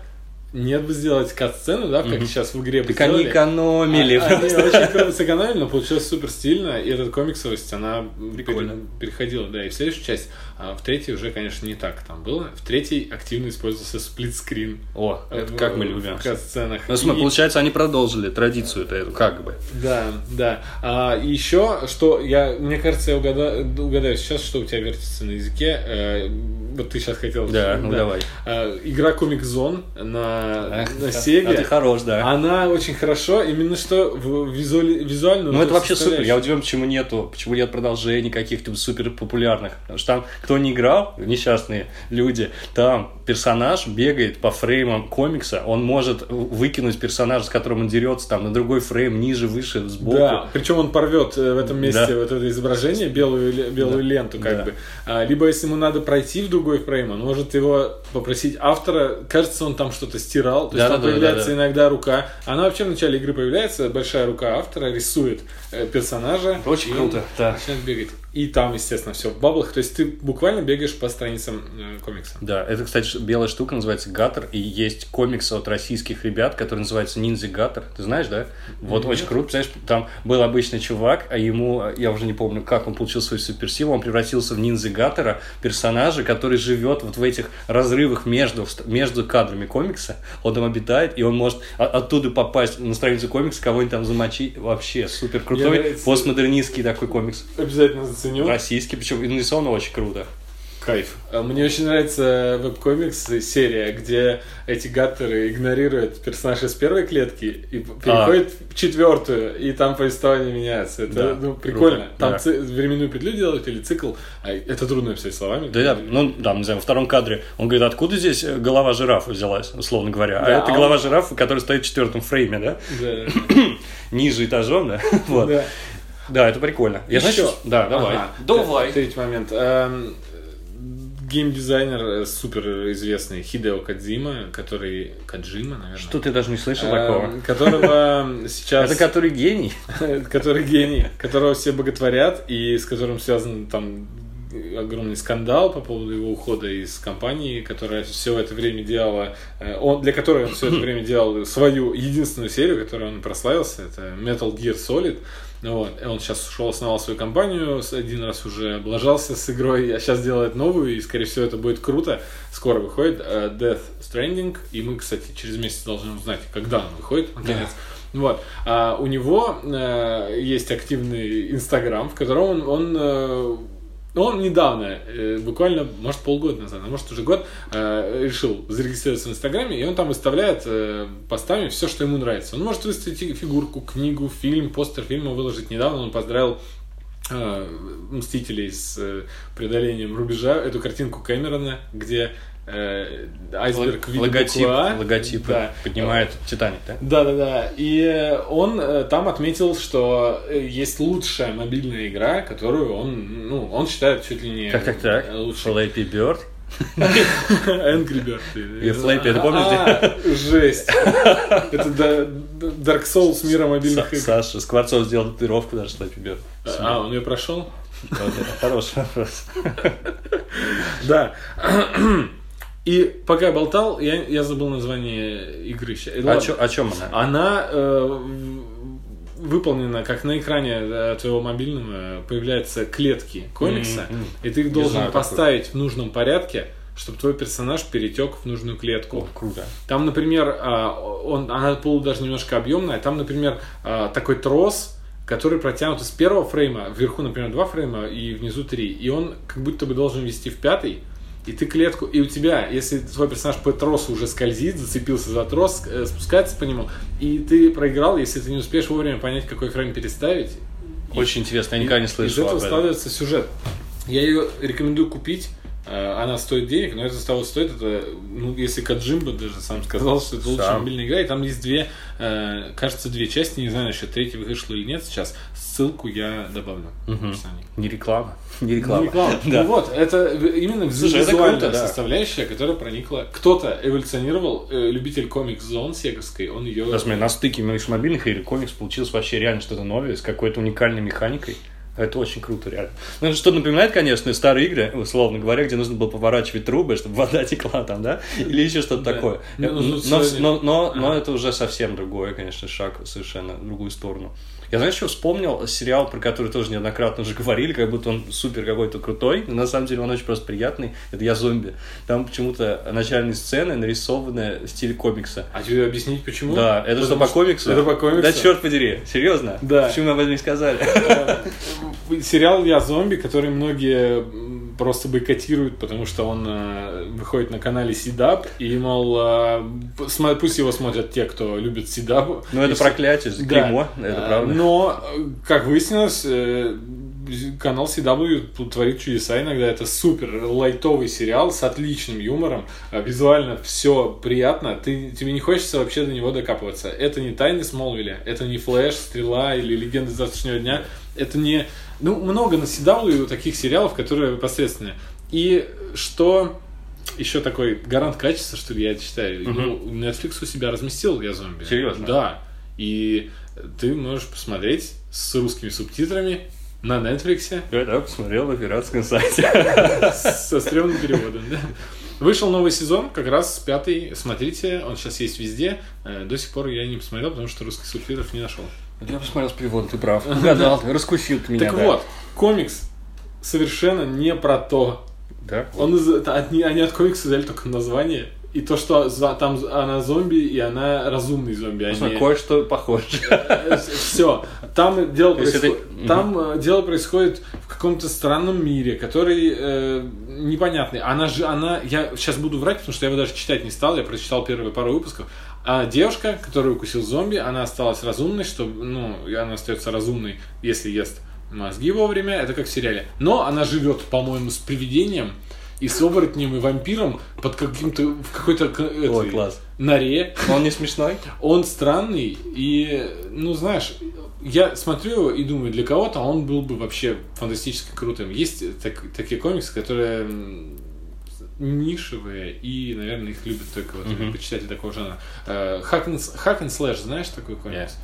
нет бы сделать кат-сцену, да, как сейчас в игре Так они экономили. А- Они очень сэкономили, но получилось супер стильно, и эта комиксовость, она Прикольно. пере- переходила, да, и в следующую часть. А в третьей уже, конечно, не так там было. В третьей активно использовался сплитскрин. О, это в- как мы любим. В кат-сценах. Ну, И- получается, они продолжили традицию эту, как бы. Да, да. А, еще, что я, мне кажется, я угадаю, угадаю сейчас, что у тебя вертится на языке. Э, вот ты сейчас хотел. Да, ну давай. А, игра Comic Zone на, Ах, на а Sega. ты хорош, да. Она очень хорошо, именно что в визуали- визуально. Ну, это вообще супер. Я удивлен, почему нету, почему нет продолжений каких-то супер популярных. Потому что там, кто не играл, несчастные люди, там персонаж бегает по фреймам комикса, он может выкинуть персонажа, с которым он дерется, там, на другой фрейм, ниже, выше, сбоку. Да, причем он порвет э, в этом месте Да. вот это изображение, белую, белую Да. ленту, как Да. бы. А, либо если ему надо пройти в другой фрейм, он может его попросить автора. Кажется, он там что-то стирал. То есть там Да-да-да, появляется да-да. иногда рука. Она вообще в начале игры появляется, большая рука автора рисует э, персонажа. Очень и круто, да. Начинает бегать. И там, естественно, все в баблах. То есть ты буквально бегаешь по страницам э, комикса. Да, это, кстати, белая штука называется Гаттер, и есть комикс от российских ребят, который называется Ниндзя Гаттер. Ты знаешь, да? Вот Нет. очень круто, представляешь, там был обычный чувак, а ему, я уже не помню, как он получил свою суперсилу, он превратился в Ниндзя Гаттера, персонажа, который живет вот в этих разрывах между, между кадрами комикса, он там обитает, и он может оттуда попасть на страницу комикса, кого-нибудь там замочить. Вообще супер крутой, нравится- постмодернистский такой комикс. Обязательно заценю. Российский, причем нарисовано очень круто. Кайф. А Мне очень нравится веб-комикс серия, где эти гаттеры игнорируют персонажа из первой клетки и переходят в четвертую, и там повествование меняется. Это Да, ну, прикольно. круто, Там да. ци- временную петлю делают или цикл. А это трудно описать словами. Да, да, ну, да, не знаю, во втором кадре он говорит, откуда здесь э, голова жирафа взялась, условно говоря. Да, а это а голова он- жирафа, который стоит в четвертом фрейме, да? Да. [coughs] Ниже этажом, да? [laughs] вот. Да. Да, это прикольно. Я Ещё. знаю, что- Да, давай. Ага. Давай. Третий момент. Геймдизайнер э, супер известный Хидео Кадзима, который... Каджима, наверное. Что ты даже не слышал Эм, такого? Которого [laughs] сейчас... Это который гений? [laughs] который гений, которого все боготворят и с которым связан там огромный скандал по поводу его ухода из компании, которая все это время делала, э, он, для которой он все это [laughs] время делал свою единственную серию, которой он прославился, это Metal Gear Solid. Вот. И он сейчас ушел, основал свою компанию, один раз уже облажался с игрой, а сейчас делает новую, и, скорее всего, это будет круто. Скоро выходит э, Death Stranding, и мы, кстати, через месяц должны узнать, когда он выходит, наконец. Вот. А у него э, есть активный Инстаграм, в котором он, он, э, он недавно, э, буквально, может, полгода назад, а может, уже год, э, решил зарегистрироваться в Инстаграме, и он там выставляет э, постами все, что ему нравится. Он может выставить фи- фигурку, книгу, фильм, постер фильма выложить. Недавно он поздравил Мстителей с преодолением рубежа, эту картинку Кэмерона, где э, айсберг в виде Логотип, буквы А. логотип Да. поднимает Титаник, да? Да, да, да. И он э, там отметил, что э, есть лучшая мобильная игра, которую он, ну, он считает чуть ли не Так, так, так. э, лучшей. Flappy Bird. Angry Bird. И Flappy, это помнишь, А, Жесть. Это Dark Souls мира мобильных игр. Саша Скворцов сделал татуировку даже Flappy Bird. А, он ее прошел? Хороший вопрос. Да. И пока я болтал, я, я забыл название игры. О ладно. чё- О чем она? Она э, выполнена, как на экране э, твоего мобильного появляются клетки комикса, М-м. и ты их должен знаю поставить в нужном порядке, чтобы твой персонаж перетек в нужную клетку. О, круто. Там, например, а, он, она полу даже немножко объемная. Там, например, а, такой трос, который протянут из первого фрейма, вверху, например, два фрейма и внизу три. И он как будто бы должен вести в пятый. И ты клетку, и у тебя, если твой персонаж по тросу уже скользит, зацепился за трос, э, спускается по нему, и ты проиграл, если ты не успеешь вовремя понять, какой фрейм переставить. И- Очень интересно, я никогда не из слышал этого об этом. складывается сюжет. Я ее рекомендую купить. Э, Она стоит денег, но это того стоит, это, ну, если Каджимба даже сам сказал, что это лучшая Сам. мобильная игра, и там есть две, э, кажется, две части, не знаю, еще третья вышла или нет сейчас, ссылку я добавлю описании. Не реклама. Не реклама. реклама. [laughs] Да. Ну вот, это именно Слушай, это визуальная круто, да. составляющая, которая проникла. Кто-то эволюционировал, э, любитель комикс-зон сеговской, он ее... Да, смотри, на стыке мобильных и комикс получилось вообще реально что-то новое, с какой-то уникальной механикой. Это очень круто, реально. Ну, что-то напоминает, конечно, старые игры, условно говоря, где нужно было поворачивать трубы, чтобы вода текла там, да? Или еще что-то Да. такое. Ну, но, ну, но, сегодня- но, но- но Ага. это уже совсем другое, конечно, шаг совершенно в другую сторону. Я, знаешь, что вспомнил сериал, про который тоже неоднократно уже говорили, как будто он супер какой-то крутой, но на самом деле он очень просто приятный. Это «Я зомби». Там почему-то начальные сцены нарисованы в стиле комикса. А тебе объяснить почему? Да, это что, по комиксу? Это по комиксу. Да черт подери, серьезно? Да. Почему об этом не сказали? Э, Сериал «Я зомби», который многие просто бойкотируют, потому что он э, выходит на канале Сидап, и, мол, э, пусть его смотрят те, кто любит Сидап. Ну, это проклятие, Да. клеймо, это правда. Но, э, как выяснилось, э, канал CW творит чудеса иногда. Это супер лайтовый сериал с отличным юмором. А, Визуально все приятно. Ты, тебе не хочется вообще до него докапываться. Это не Тайны Смолвиля, это не Флэш, Стрела или Легенды завтрашнего дня. Это не... Ну, много на CW таких сериалов, которые посредственные. И что еще такой гарант качества, что ли, я считаю. Мгм. Ну, Netflix у себя разместил «Я зомби». Серьезно? Да. И ты можешь посмотреть с русскими субтитрами на Netflix Я да, посмотрел на пиратском сайте. [laughs] со стрёмным переводом. да. Вышел новый сезон, как раз пятый. Смотрите, он сейчас есть везде. Э, До сих пор я не посмотрел, потому что русских субтитров не нашел. Я посмотрел с переводом, ты прав. Угадал, раскусил ты меня. Так да. вот, комикс совершенно не про то. Да? Он от- они от комикса взяли только название. И то, что за- там она зомби, и она разумный зомби. а Посмотри, не- Кое-что похоже. Все. Там дело происходит. это-. Там э, дело происходит в каком-то странном мире, который э, непонятный. Она же, она, я сейчас буду врать, потому что я его даже читать не стал, я прочитал первые пару выпусков. А девушка, которую укусил зомби, она осталась разумной, что, ну, она остается разумной, если ест мозги вовремя, это как в сериале. Но она живет, по-моему, с привидением и с оборотнем и вампиром под каким-то в какой-то Ой, класс. норе. Он не смешной? Он странный, и, ну, знаешь, я смотрю его и думаю, для кого-то он был бы вообще фантастически крутым. Есть так- такие комиксы, которые нишевые, и, наверное, их любят только вот Мгм. почитатели такого жанра. And, Hack and Slash, знаешь такой комикс?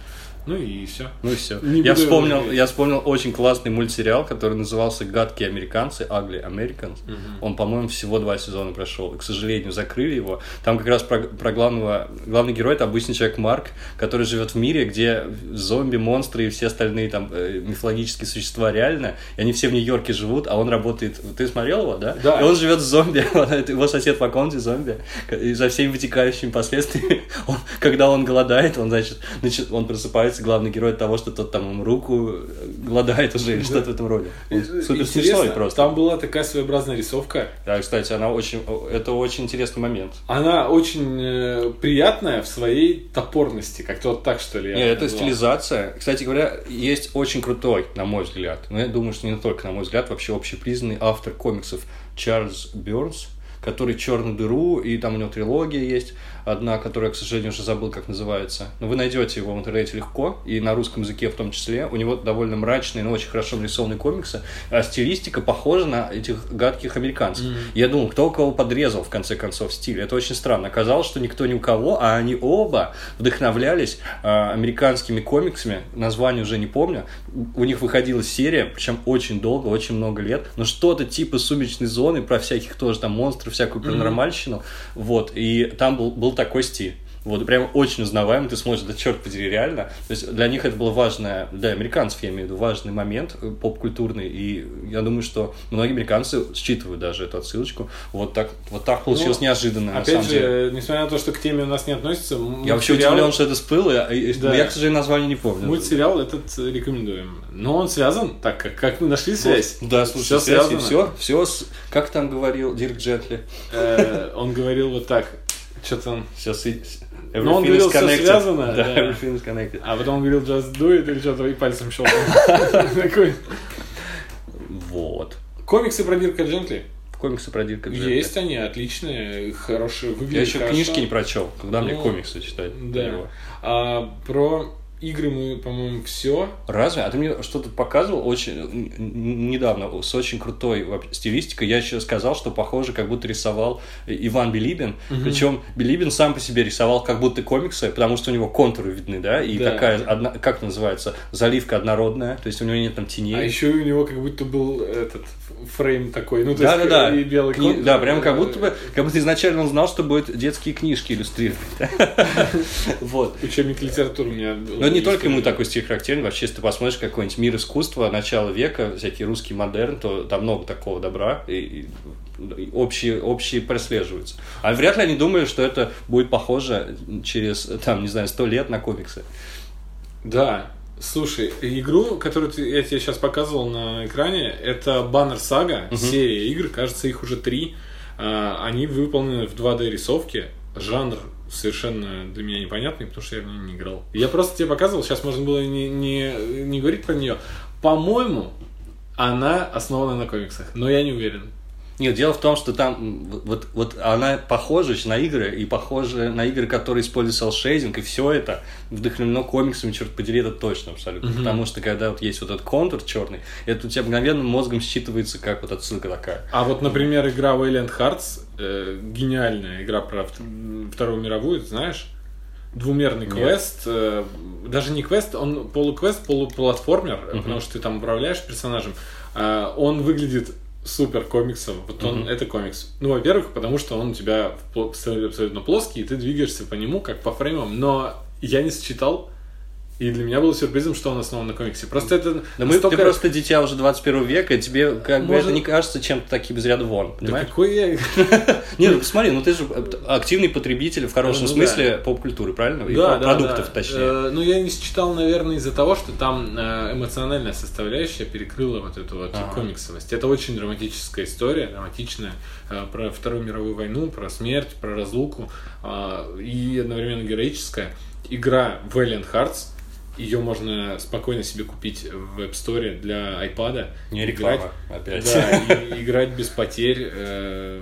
Ну и все. Ну и все. Не Я вспомнил, говорить. я вспомнил очень классный мультсериал, который назывался «Гадкие американцы», «Ugly Americans». Он, по-моему, всего два сезона прошел. И, к сожалению, закрыли его. Там как раз про, про главного... Главный герой — это обычный человек Марк, который живет в мире, где зомби, монстры и все остальные там э, мифологические существа реально. И они все в Нью-Йорке живут, а он работает... Ты смотрел его, да? Да. И он живет с зомби. [laughs] Его сосед по комнате зомби. И за всеми вытекающими последствиями. [laughs] Он, когда он голодает, он, значит, значит, он просыпается, главный герой от того, что тот там ему руку э, голодает уже или что-то в этом роде. Супер смешной просто. Там была такая своеобразная рисовка. Да, кстати, она очень, это очень интересный момент. Она очень э, приятная в своей топорности. Как-то вот так, что ли. я Не, это стилизация. Кстати говоря, есть очень крутой, на мой взгляд, но я думаю, что не только на мой взгляд, вообще общепризнанный автор комиксов Чарльз Бёрнс, который «Черную дыру», и там у него трилогия есть, одна, которая, к сожалению, уже забыл, как называется. Но вы найдете его в интернете легко, и на русском языке в том числе. У него довольно мрачные, но очень хорошо нарисованные комиксы, а стилистика похожа на этих гадких американцев. Я думал, кто у кого подрезал, в конце концов, стиль. Это очень странно. Оказалось, что никто ни у кого, а они оба вдохновлялись а, американскими комиксами, название уже не помню. У них выходила серия, причем очень долго, очень много лет, но что-то типа «Сумеречной зоны», про всяких тоже там монстров, всякую паранормальщину. Вот, и там был, был такой стиль. Вот, прям очень узнаваемый, ты смотришь, да черт подери, реально. То есть для них это было важное, для американцев, я имею в виду, важный момент э, поп-культурный, и я думаю, что многие американцы считывают даже эту отсылочку. Вот так, вот так получилось Ну, неожиданно, на Опять самом же, деле. э, несмотря на то, что к теме у нас не относится, Я вообще мультсериал- удивлен, что это всплыло, и- и- Да. я, к сожалению, название не помню. Мультсериал этот э, рекомендуем. Но он связан, так как, как мы нашли связь. Да, слушай, связь, связано. все, все, с- как там говорил Дирк Джентли, Э, Он говорил вот так. Что-то он... все, Но он говорил, всё связано, да, да. everything is connected. А потом он говорил just do it или что-то и пальцем щелкнул. [laughs] Такой. Вот. Комиксы про Дирка Джентли. комиксы про Дирка Джентли? Есть они, отличные, хорошие, выглядят Я еще хорошо. книжки не прочел. Когда мне Ну, комиксы читать? Да. А про игры мы, по-моему, все. Разве? А ты мне что-то показывал очень недавно с очень крутой стилистикой. Я еще сказал, что похоже, как будто рисовал Иван Билибин. Причем Билибин сам по себе рисовал как будто комиксы, потому что у него контуры видны, да, и Да. такая одна, как называется, заливка однородная, то есть у него нет там теней. А еще у него как будто был этот фрейм такой, ну то Да, есть да, да. и белый Кни- кон- Да, прям как будто бы, [laughs] как будто изначально он знал, что будет детские книжки иллюстрировать. [laughs] Вот. Учебник литературы у меня был. Не только ему такой стиль характерен, вообще, если ты посмотришь какой-нибудь мир искусства начала века, всякий русский модерн, то там много такого добра, и, и- общие, общие прослеживаются. А вряд ли они думали, что это будет похоже через, там, не знаю, сто лет на комиксы. Да. Слушай, игру, которую ты- я тебе сейчас показывал на экране, это Banner Saga, серия игр, кажется, их уже три. А, Они выполнены в 2D рисовке. Жанр совершенно для меня непонятный, потому что я в нее не играл. Я просто тебе показывал, сейчас можно было не, не, не говорить про нее. По-моему, она основана на комиксах, но я не уверен. Нет, дело в том, что там вот, вот она похожа на игры, и похожа на игры, которые используют селшейдинг, и все это вдохновлено комиксами, черт подери, это точно абсолютно. Потому что когда вот есть вот этот контур черный, это у тебя мгновенно мозгом считывается как вот отсылка такая. А вот, например, игра Valiant Hearts, э, гениальная игра про вт- Вторую мировую, знаешь? Двумерный Нет. квест, э, даже не квест, он полуквест, полуплатформер, э, потому что ты там управляешь персонажем. А, он выглядит супер комиксом. Вот он, это комикс. Ну, во-первых, потому что он у тебя абсолютно плоский, и ты двигаешься по нему, как по фреймам. Но я не считал, и для меня было сюрпризом, что он основан на комиксе. Просто это Да мы, настолько- ты просто дитя уже 21 века, и тебе как бы Может- это не кажется чем-то таким из ряда вон, Да понимаешь? какой я... [laughs] Не, ну посмотри, ну ты же активный потребитель в хорошем Ну, да. смысле поп-культуры, правильно? Да, про- да, продуктов, да. точнее. Э, ну, я не считал, наверное, из-за того, что там э, эмоциональная составляющая перекрыла вот эту вот Ага. комиксовость. Это очень драматическая история, драматичная, э, про Вторую мировую войну, про смерть, про разлуку, и одновременно героическая. Игра Valiant Hearts, ее можно спокойно себе купить в App Store для iPad. Не Играть- реклама, опять. Да, и играть без потерь, э,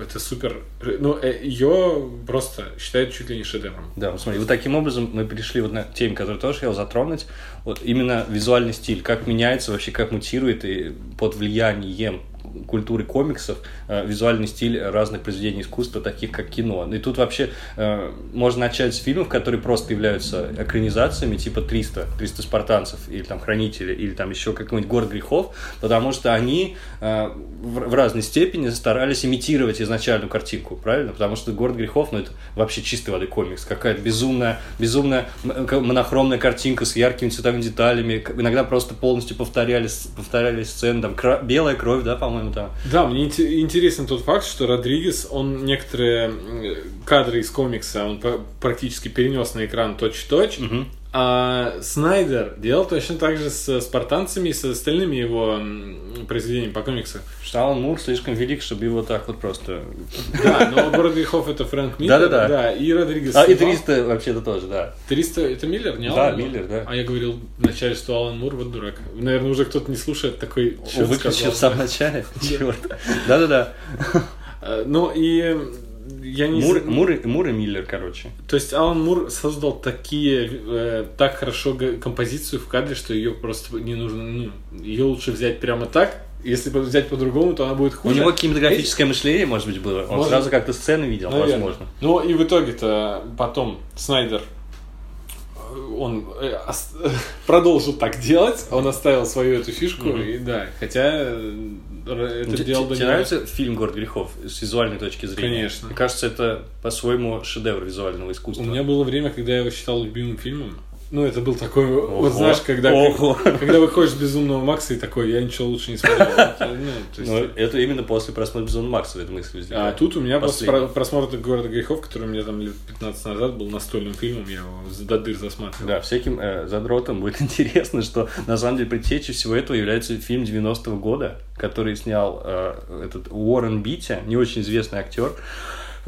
это супер. Ну, ее просто считают чуть ли не шедевром. Да, вот смотри, вот таким образом мы пришли вот на теме, которую тоже хотел затронуть. Вот именно визуальный стиль, как меняется вообще, как мутирует и под влиянием культуры комиксов э, визуальный стиль разных произведений искусства, таких как кино. И тут вообще э, можно начать с фильмов, которые просто являются экранизациями, типа 300, 300 спартанцев, или там Хранители, или там еще какой-нибудь Город грехов, потому что они э, в, разной степени старались имитировать изначальную картинку, правильно? Потому что Город грехов, ну это вообще чистой воды комикс, какая-то безумная, безумная монохромная картинка с яркими цветовыми деталями, иногда просто полностью повторялись, повторялись сцены, там кра- белая кровь, да, по-моему, там. Да, мне инте- интересен тот факт, что Родригес, он некоторые кадры из комикса, он практически перенес на экран точь-в-точь, Мгм. А Снайдер делал точно так же с спартанцами и с остальными его произведениями по комиксам. Что Алан Мур слишком велик, чтобы его так вот просто... Да, но «Город грехов» это Фрэнк Миллер. Да-да-да. Да, и Родригес. А, и снимал. 300 вообще-то тоже, да. 300 это Миллер, не Да, Алан? Миллер, да. А я говорил вначале, что Алан Мур, вот дурак. Наверное, уже кто-то не слушает такой... Он «Чё выключил сказал?» в самом начале. [laughs] Черт. Да-да-да. Э, Ну и я не Мур, Мур, и- Мур и Миллер, короче. То есть Алан Мур создал такие э, так хорошо композицию в кадре, что ее просто не нужно, ну, ее лучше взять прямо так. Если взять по-другому, то она будет У хуже. него кинематографическое мышление, может быть, было. Он Может. сразу как-то сцены видел, Наверное. возможно. Ну и в итоге-то потом Снайдер э, он э, [laughs] продолжил так делать, он оставил свою эту фишку, Мгм. и да, хотя э, это Тебе делал тебе нравится фильм «Город грехов» с визуальной точки зрения? Конечно. Мне кажется, это по-своему шедевр визуального У искусства. меня было время, когда я его считал любимым фильмом. Ну, это был такой, Ого. вот знаешь, когда, Ого. [laughs] когда выходишь с Безумного Макса и такой, я ничего лучше не смотрел. [laughs] Ну, есть- Но это именно после просмотра «Безумного Макса» эта мысль А возникает. тут у меня Последний. про- просмотр «Города грехов», который у меня там лет 15 назад был настольным фильмом, я его до дыр засматривал. Да, всяким э, задротам будет [laughs] интересно, что на самом деле предтечей всего этого является фильм 90-го года, который снял э, этот Уоррен Битти, не очень известный актер.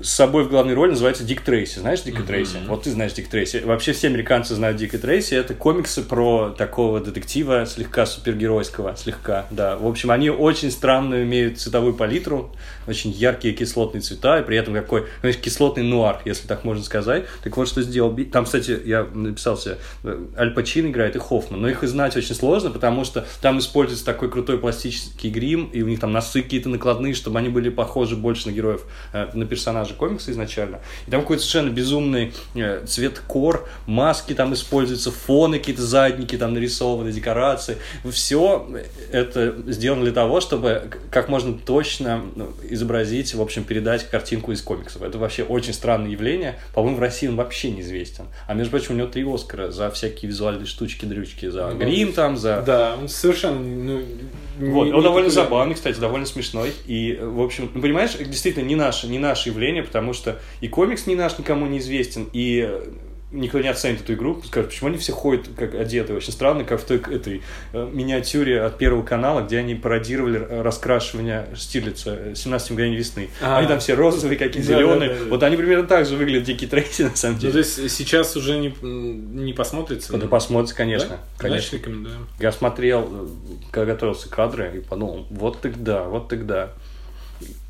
С собой в главной роли называется Дик Трейси. Знаешь Дика Мгм. Трейси? Вот ты знаешь Дик Трейси. Вообще все американцы знают Дика Трейси. Это комиксы про такого детектива слегка супергеройского, слегка, да. В общем, они очень странную имеют цветовую палитру, очень яркие кислотные цвета, и при этом какой, знаешь, кислотный нуар, если так можно сказать. Так вот, что сделал... Там, кстати, я написал себе, э, Аль Пачино играет и Хоффман, но их узнать очень сложно, потому что там используется такой крутой пластический грим, и у них там носы какие-то накладные, чтобы они были похожи больше на героев, э, на персонажей комикса изначально. И там какой-то совершенно безумный э, цвет кор, маски там используются, фоны какие-то задники там нарисованы, декорации. Все это сделано для того, чтобы как можно точно ну, изобразить, в общем, передать картинку из комиксов. Это вообще очень странное явление. По-моему, в России он вообще неизвестен. А между прочим, у него три Оскара за всякие визуальные штучки-дрючки, за Ну, грим там, за... Да, он совершенно... Ну, Вот, не- он не довольно популярный. забавный, кстати, довольно смешной. И, в общем, ну, понимаешь, действительно, не наше, не наше явление, потому что и комикс не наш никому не известен, и э, никто не оценит эту игру. Скажут, почему они все ходят как одеты? Очень странно, как в той этой э, миниатюре от Первого канала, где они пародировали э, раскрашивание Стирлица э, «17 мгновений весны». А. Они там все розовые, какие Да, зеленые. Вот они примерно так же выглядят Дикий Трейси, на самом Ну, деле. то есть сейчас уже не, не посмотрится? Да посмотрите, конечно. Да? конечно. Значит, рекомендуем. Я смотрел, когда готовился кадры, и подумал, вот тогда, вот тогда.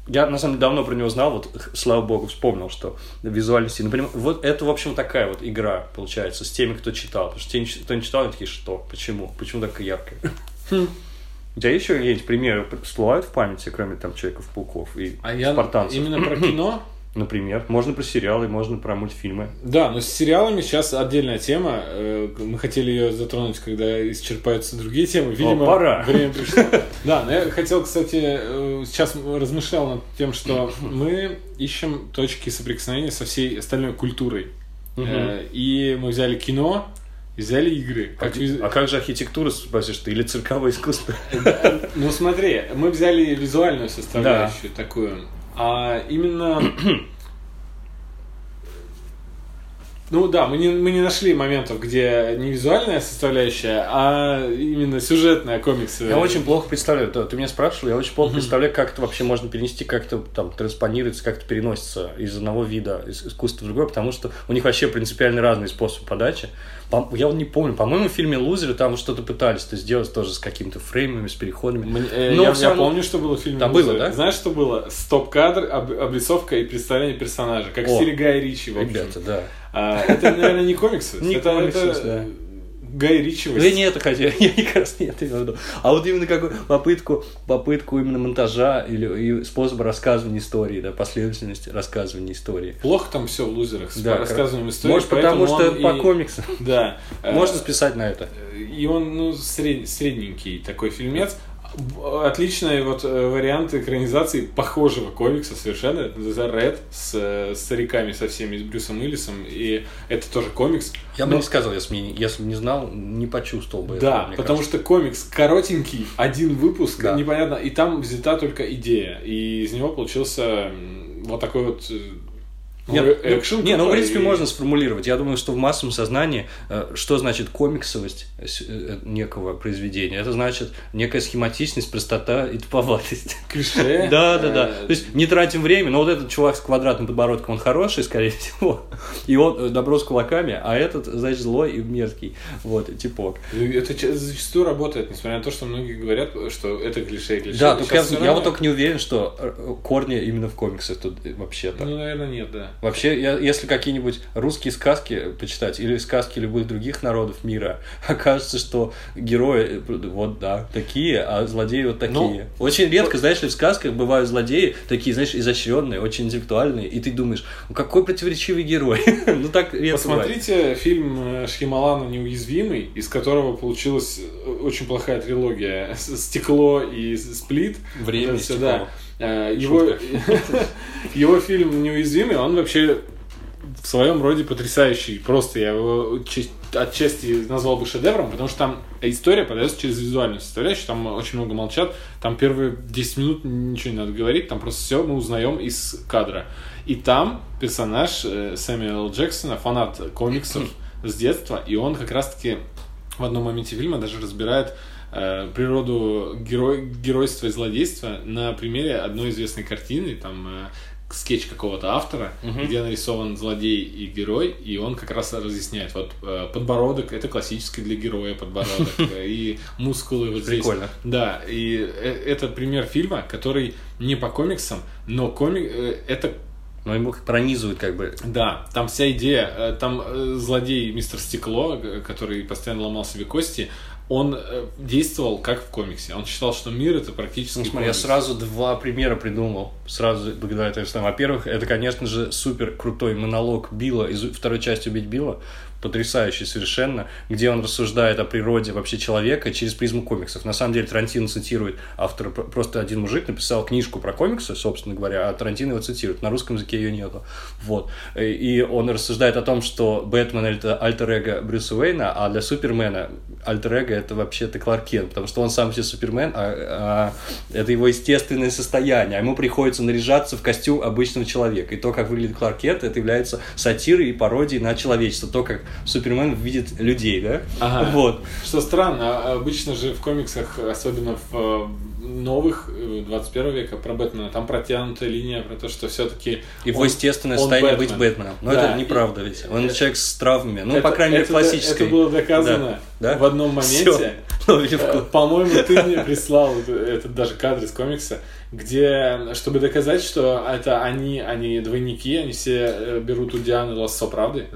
Я, на самом деле, давно про него знал, вот, слава богу, вспомнил, что визуально стильно. Поним- Вот это, в общем, такая вот игра, получается, с теми, кто читал. Потому что те, кто не читал, они такие, что? Почему? Почему такая яркая? Хм. У тебя еще есть примеры всплывают в памяти, кроме там Человеков-пауков и А я спартанцев? именно про кино Например, можно про сериалы, можно про мультфильмы. Да, но с сериалами сейчас отдельная тема. Э, Мы хотели ее затронуть, когда исчерпаются другие темы. Видимо, пора. время пришло. Да, но я хотел, кстати, э, сейчас размышлял над тем, что [clears throat] мы ищем точки соприкосновения со всей остальной культурой. Э, И мы взяли кино, взяли игры. А, Как а как же архитектура, спросишь ты, или цирковое искусство? Ну смотри, мы взяли визуальную составляющую такую, а именно... [clears throat] Ну да, мы не, мы не нашли моментов, где не визуальная составляющая, а именно сюжетная комиксы. Я очень плохо представляю, да, ты меня спрашивал, я очень плохо представляю, как это вообще можно перенести, как это там транспонируется, как это переносится из одного вида ис- искусства в другой, потому что у них вообще принципиально разные способы подачи. По- Я вот не помню, по-моему, в фильме «Лузеры» там что-то пытались то сделать тоже с какими-то фреймами, с переходами. Мне- э, Но я, я помню, что было в фильме. Там «Лузеры». было, да? Знаешь, что было? Стоп-кадр, об- обрисовка и представление персонажа, как в О, стиле Гая Ричи, в. Ребята, да. А, это, наверное, не комиксы. Не это, комиксы, это да. Гай Ричи. [laughs] Я не это хотел, я как раз не это имел в виду. А вот именно какую попытку, попытку именно монтажа или и способа рассказывания истории, да, последовательности рассказывания истории. Плохо там все в лузерах с Да, рассказыванием истории. Может, потому что по и- комиксам. Да. Э, Можно списать на это. И он, ну, сред- средненький такой фильмец. Отличный вот э, вариант экранизации похожего комикса совершенно. Это The Red с э, стариками со всеми, с Брюсом Уиллисом. И это тоже комикс. Я бы Но- не сказал, если, мне не- если бы не знал, не почувствовал бы Да, это, мне потому кажется. что комикс коротенький, один выпуск, Да. непонятно, и там взята только идея, и из него получился вот такой вот э, Нет, э- ну, не, ну, в принципе, и- можно сформулировать. Я думаю, что в массовом сознании, э, что значит комиксовость с- э, некого произведения? Это значит некая схематичность, простота и туповатость. Клише. [laughs] Да, да, да. Э, То есть не тратим время, но вот этот чувак с квадратным подбородком, он хороший, скорее [laughs] всего, и он э, добро с кулаками, а этот, значит, злой и мерзкий. Вот, типок. Это ча- зачастую работает, несмотря на то, что многие говорят, что это клише, клише. Да, только я, вот только не уверен, что э, корни именно в комиксах тут э, вообще-то. Ну, наверное, нет, да. Вообще, я- если какие-нибудь русские сказки почитать или сказки любых других народов мира, [laughs] окажется, что герои, э, вот да, такие, а злодеи вот такие. Ну, очень редко, знаешь ли, в сказках бывают злодеи такие, знаешь, изощренные, очень интеллектуальные, и ты думаешь, ну какой противоречивый герой. [laughs] Ну так редко бывает. Посмотрите фильм э, Шьямалана «Неуязвимый», из которого получилась э, очень плохая трилогия [laughs] «Стекло» и «Сплит». Время всё, стекло. да. Э, Его, [laughs] его фильм «Неуязвимый», он вообще в своем роде потрясающий. Просто я его ча- отчасти назвал бы шедевром, потому что там история подается через визуальную составляющую, там очень много молчат, там первые 10 минут ничего не надо говорить, там просто все мы узнаем из кадра. И там персонаж э, Сэмюэла Л. Джексона, фанат комиксов [clears throat] с детства, и он как раз-таки в одном моменте фильма даже разбирает э, природу герой, геройства и злодейства на примере одной известной картины, там, э, скетч какого-то автора, Мгм. где нарисован злодей и герой, и он как раз разъясняет, вот э, подбородок это классический для героя подбородок, [laughs] и мускулы вот здесь. Прикольно. Да, и э, это пример фильма, который не по комиксам, но комик э, это Но ему пронизывают как бы... да, там вся идея, э, там злодей мистер Стекло, который постоянно ломал себе кости, он э, действовал как в комиксе. Он считал, что мир это практически Ну, смотри, я комикс. сразу два примера придумал. Сразу благодаря этому. самому. Во-первых, это, конечно же, супер крутой монолог Билла из второй части «Убить Билла», потрясающий совершенно, где он рассуждает о природе вообще человека через призму комиксов. На самом деле Тарантино цитирует автора, пр- просто один мужик написал книжку про комиксы, собственно говоря, а Тарантино его цитирует. На русском языке ее нету. Вот. И он рассуждает о том, что Бэтмен это альтер-эго Брюса Уэйна, а для Супермена альтер-эго это вообще-то Кларк Кент, потому что он сам себе Супермен, а, а это его естественное состояние, а ему приходится наряжаться в костюм обычного человека. И то, как выглядит Кларк Кент, это является сатирой и пародией на человечество. То, как Супермен видит людей, да? Ага. Вот. Что странно, а обычно же в комиксах, особенно в э, новых э, 21 века про Бэтмена, там протянутая линия про то, что все-таки Его естественное состояние быть Бэтменом. Но Да, это неправда ведь. Он это- человек с травмами. Ну, по крайней мере, это, классической. Это было доказано Да. в одном моменте. [laughs] Э, По-моему, ты мне прислал это- этот даже кадр из комикса, где, чтобы доказать, что это они, они двойники, они все э, берут у Дианы Лассо, правды?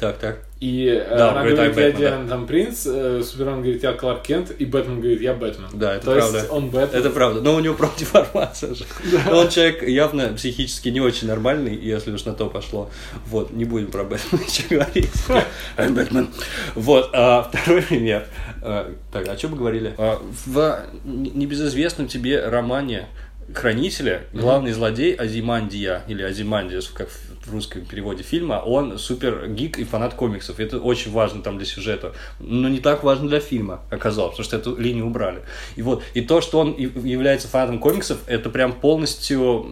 Так, так. И э, Да, она говорит, говорит, «I я Batman», Диана там принц, э, Супермен говорит, я Кларк Кент, и Бэтмен говорит, я Бэтмен. Да, это То правда. есть он Бэтмен. Это правда. Но у него правда деформация же. [laughs] Но он человек явно психически не очень нормальный, если уж на то пошло. Вот, не будем про Бэтмена [laughs] еще говорить. [laughs] I'm Бэтмен. Вот, а, второй пример. А, Так, о чем мы говорили? А, В небезызвестном тебе романе Хранителя главный злодей Азимандия, или Азимандиус, как в русском переводе фильма, он супер гик и фанат комиксов. Это очень важно там для сюжета. Но не так важно для фильма оказалось, потому что эту линию убрали. И вот, и то, что он является фанатом комиксов, это прям полностью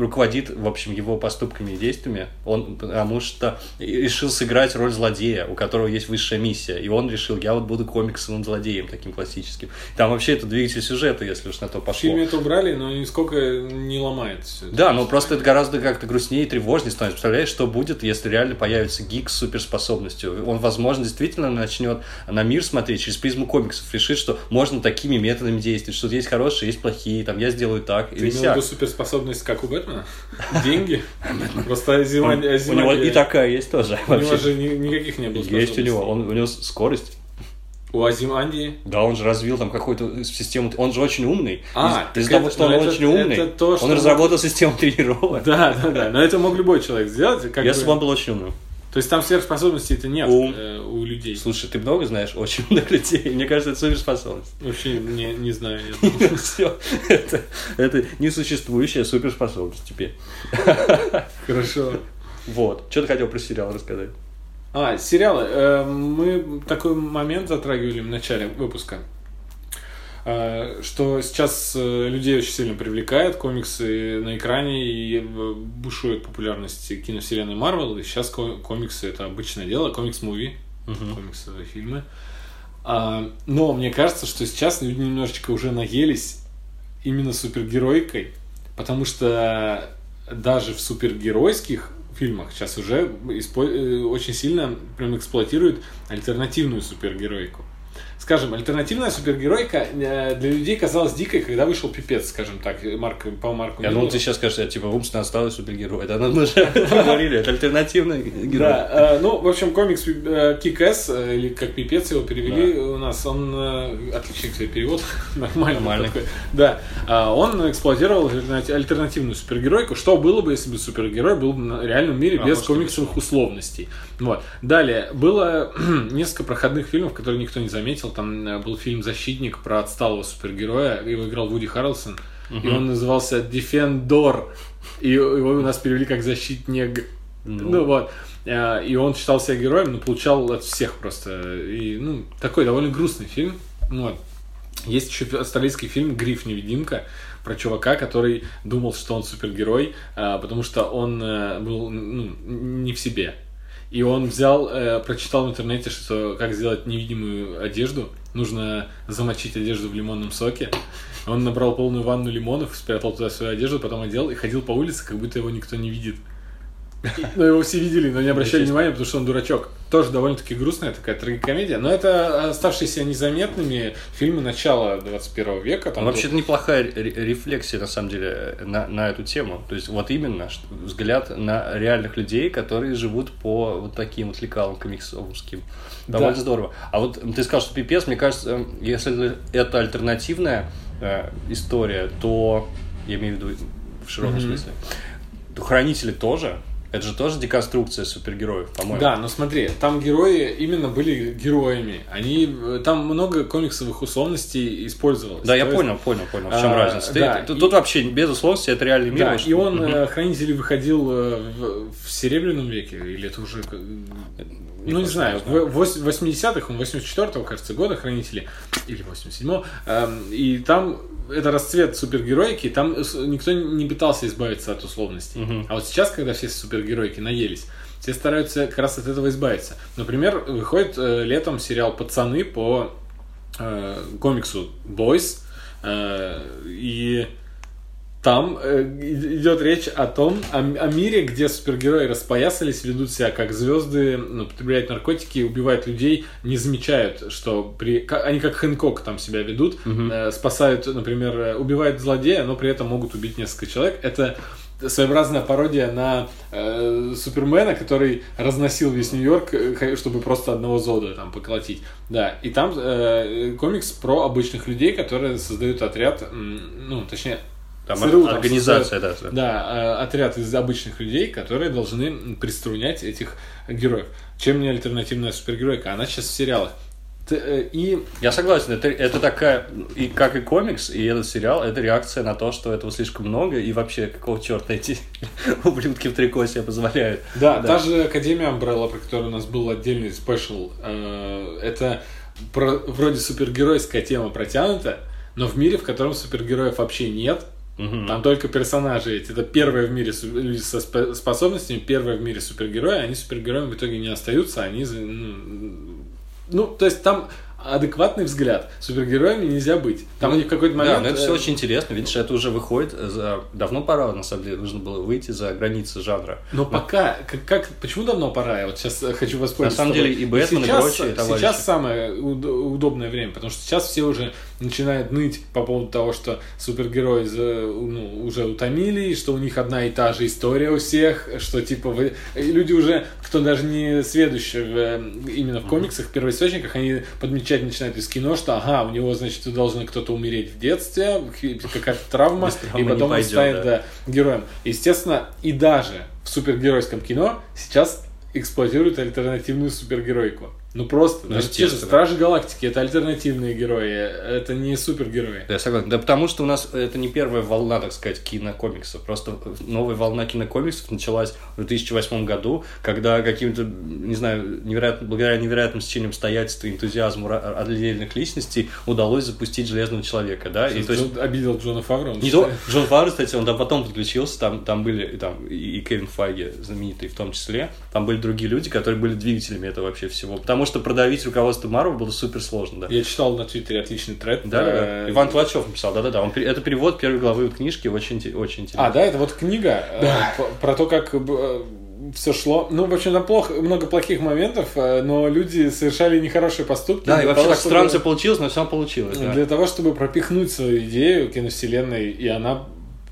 руководит, в общем, его поступками и действиями. Он, потому что решил сыграть роль злодея, у которого есть высшая миссия. И он решил, я вот буду комиксовым злодеем, таким классическим. Там вообще это двигатель сюжета, если уж на то В пошло. фильме это убрали, но нисколько не ломает всё это. Да, но просто это гораздо как-то грустнее и тревожнее становится. Представляешь, что будет, если реально появится гик с суперспособностью? Он, возможно, действительно начнет на мир смотреть через призму комиксов, решит, что можно такими методами действовать, что есть хорошие, есть плохие, там я сделаю так Ты или имел в сяк. виду суперспособность, как у Бэтмена? Деньги? Просто Азиман- У него и такая есть тоже. У него же ни- никаких не было Есть у него, он, у него скорость. У Азимандии? Да, он же развил там какую-то систему. Он же очень умный. А, Из- Из-за того, это- что он это- очень умный, это то, что он разработал систему тренировок. Да, да, да. Но это мог любой человек сделать. Если бы он был очень умным. То есть там сверхспособностей это нет Ум. э, у людей. Слушай, ты много знаешь очень умных людей. Мне кажется, это суперспособность. Вообще не, не знаю. [laughs] Все. Это, это несуществующая суперспособность теперь. [laughs] Хорошо. Вот. Что ты хотел про сериал рассказать? А, сериалы. Э, Мы такой момент затрагивали в начале выпуска, что сейчас э, людей очень сильно привлекает комиксы на экране и э, бушует популярность киновселенной Марвел, и сейчас ко- комиксы это обычное дело, комикс-муви, комиксовые фильмы. А, Но мне кажется, что сейчас люди немножечко уже наелись именно супергеройкой, потому что даже в супергеройских фильмах сейчас уже э, очень сильно прям эксплуатируют альтернативную супергеройку. Скажем, альтернативная супергеройка э, для людей казалась дикой, когда вышел пипец, скажем так, Марк, по Марку Я думал, ты сейчас скажешь, я, типа, умственно отсталый супергерой. Это мы же [laughs] говорили, это альтернативный герой. Да, э, ну, в общем, комикс э, Кикэс, э, или как пипец его перевели у нас, он э, отличный, кстати, перевод, [laughs] нормальный такой. Да, А, он эксплуатировал альтернати- альтернативную супергеройку. Что было бы, если бы супергерой был в реальном мире А, без комиксовых условностей? Вот. Далее, было [clears throat] несколько проходных фильмов, которые никто не заметил. Там э, был фильм «Защитник» про отсталого супергероя, его играл Вуди Харрелсон, и он назывался «Дефендор», и его у нас перевели как «Защитник». Ну. Ну вот. Э, И он считал себя героем, но получал от всех просто. И, ну, такой довольно грустный фильм. Ну Вот. Есть еще австралийский фильм «Гриф невидимка» про чувака, который думал, что он супергерой, а, потому что он э, был ну, не в себе. И он взял, э, прочитал в интернете, что как сделать невидимую одежду. Нужно замочить одежду в лимонном соке. Он набрал полную ванну лимонов, спрятал туда свою одежду, потом одел и ходил по улице, как будто его никто не видит. [laughs] Но его все видели, но не обращали внимания, потому что он дурачок. Тоже довольно-таки грустная такая трагикомедия. Но это оставшиеся незаметными фильмы начала 21 века. Там Вообще-то неплохая рефлексия, на самом деле, на, на эту тему. То есть вот именно взгляд на реальных людей, которые живут по вот таким вот лекалам комиксовским. Довольно да. здорово. А вот ты сказал, что пипец, мне кажется, если это альтернативная э, история, то я имею в виду в широком mm-hmm. смысле, то хранители тоже это же тоже деконструкция супергероев, по-моему. Да, но смотри, там герои именно были героями. Они там много комиксовых условностей использовалось. Да, я есть... понял, понял, понял, в чем а, разница. Да, тут, и... тут вообще без условностей это реальный мир. Да, и он угу. хранитель выходил э, в, в Серебряном веке, или это уже ну, не знаю, в 80-х, он 84-го, кажется, года хранители, или 87-го, эм, и там это расцвет супергероики, там никто не пытался избавиться от условностей. Угу. А вот сейчас, когда все супергероики наелись, все стараются как раз от этого избавиться. Например, выходит э, летом сериал «Пацаны» по э, комиксу «Бойс», э, и там э, идет речь о том, о, о мире, где супергерои распоясались, ведут себя как звезды, ну, употребляют наркотики, убивают людей, не замечают, что при... они как Хэнкок там себя ведут, угу. э, спасают, например, э, убивают злодея, но при этом могут убить несколько человек. Это своеобразная пародия на э, Супермена, который разносил весь Нью-Йорк, э, чтобы просто одного Зода там поколотить. Да, и там э, комикс про обычных людей, которые создают отряд, ну, точнее, там ЦРУ, организация, там, да. Да, э, отряд из обычных людей, которые должны приструнять этих героев. Чем не альтернативная супергеройка? Она сейчас в сериалах. Э, и... Я согласен, это, это такая, и как и комикс, и этот сериал, это реакция на то, что этого слишком много, и вообще, какого черта эти [laughs] ублюдки в трико себе позволяют. Да, да, та же Академия Umbrella, про которую у нас был отдельный спешл, э, это про, вроде супергеройская тема протянута, но в мире, в котором супергероев вообще нет, Угу. Там только персонажи эти. Это первые в мире люди со способностями, первые в мире супергерои. Они супергероями в итоге не остаются. Они, ну, ну то есть там адекватный взгляд. Супергероями нельзя быть. Там ну, у них какой-то момент... Да, но это все э, очень интересно. Видишь, это уже выходит за... Давно пора, на самом деле, нужно было выйти за границы жанра. Но, но... пока... Как, как... Почему давно пора? Я вот сейчас хочу воспользоваться. На самом деле и Бэтмен, и, сейчас, и прочие товарищи. Сейчас самое удобное время, потому что сейчас все уже начинают ныть по поводу того, что супергерои ну, уже утомили, что у них одна и та же история у всех, что типа вы... люди уже, кто даже не сведущий в, э, именно в комиксах, в первоисточниках, они подмечать начинают из кино, что ага, у него, значит, должен кто-то умереть в детстве, какая-то травма, и потом он станет да. героем. Естественно, и даже в супергеройском кино сейчас эксплуатируют альтернативную супергеройку. Ну просто, ну, те же Стражи Галактики это альтернативные герои, это не супергерои. Да, я согласен. Да потому что у нас это не первая волна, так сказать, кинокомиксов. Просто новая волна кинокомиксов началась в 2008 году, когда каким-то, не знаю, невероятно, благодаря невероятным стечениям обстоятельств и энтузиазму отдельных личностей удалось запустить Железного Человека, да? И, то есть, обидел Джона Фавро. Не то, Джон Фавро, кстати, он там потом подключился, там, там были там, и Кевин Файги знаменитый в том числе, там были другие люди, которые были двигателями этого вообще всего. Потому потому что продавить руководство Марвел было супер сложно, да. Я читал на Твиттере отличный тред. Да, да, да. Иван Тлачев написал, да-да-да. Он, это перевод первой главы книжки, очень, очень интересно. А, да, это вот книга да. Э, про то, как э, все шло. Ну, в общем, там плохо, много плохих моментов, э, но люди совершали нехорошие поступки. Да, и вообще того, так чтобы... странно все получилось, но все получилось. Да. Для того, чтобы пропихнуть свою идею киновселенной, и она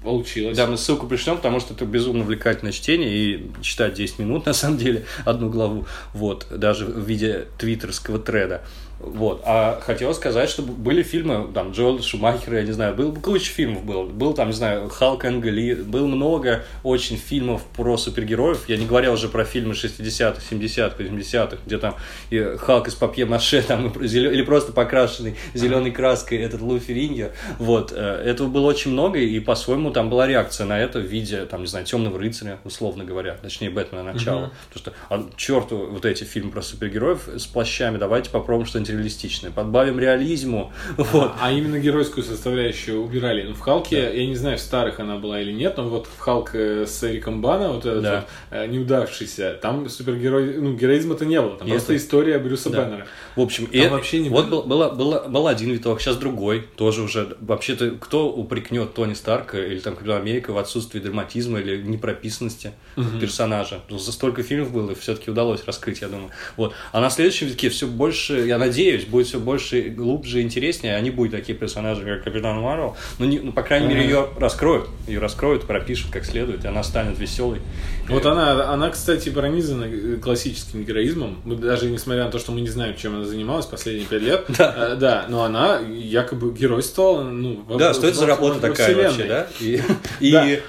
получилось. Да, мы ссылку пришлем, потому что это безумно увлекательное чтение, и читать 10 минут, на самом деле, одну главу, вот, даже в виде твиттерского треда. Вот. А хотел сказать, что были фильмы, там, Джоэл Шумахера, я не знаю, был куча фильмов был. Был там, не знаю, Халк Энгли, был много очень фильмов про супергероев. Я не говорил уже про фильмы 60-х, 70-х, 80-х, где там и Халк из папье-маше, [laughs] там, или просто покрашенный зеленой краской этот Лу Ферриньо. Вот. Э, этого было очень много, и по-своему там была реакция на это в виде, там, не знаю, Темного рыцаря, условно говоря, точнее, Бэтмена начала. Потому что, а, черту вот эти фильмы про супергероев с плащами, давайте попробуем что-нибудь что-нибудь реалистичное. Подбавим реализму. Вот. А именно геройскую составляющую убирали. Ну, в Халке, я не знаю, в старых она была или нет, но вот в Халк э, с Эриком Бана, вот этот Да. вот, э, неудавшийся, там супергерой, ну, героизма-то не было. Там И просто история Брюса Да. Бэннера. В общем, Там и вообще не вот было. был, было- было- был один виток, сейчас другой, тоже уже. Вообще-то, кто упрекнет Тони Старка или там Капитана Америка в отсутствии драматизма или непрописанности персонажа? Ну, За столько фильмов было, все-таки удалось раскрыть, я думаю. Вот. А на следующем витке все больше, я надеюсь, будет все больше, и глубже и интереснее. Они будут такие персонажи, как Капитан Марвел. Ну, не- ну, по крайней мере, Ага. ее раскроют. Ее раскроют, пропишут как следует, и она станет веселой. Вот она, она, кстати, пронизана э, классическим героизмом. Мы даже несмотря на то, что мы не знаем, чем она занималась последние пять лет, Да. э, да, но она якобы геройствовала, ну, в- Да, в- что это за в- работа в такая вселенной. вообще, да? И, [laughs] и, Да. э,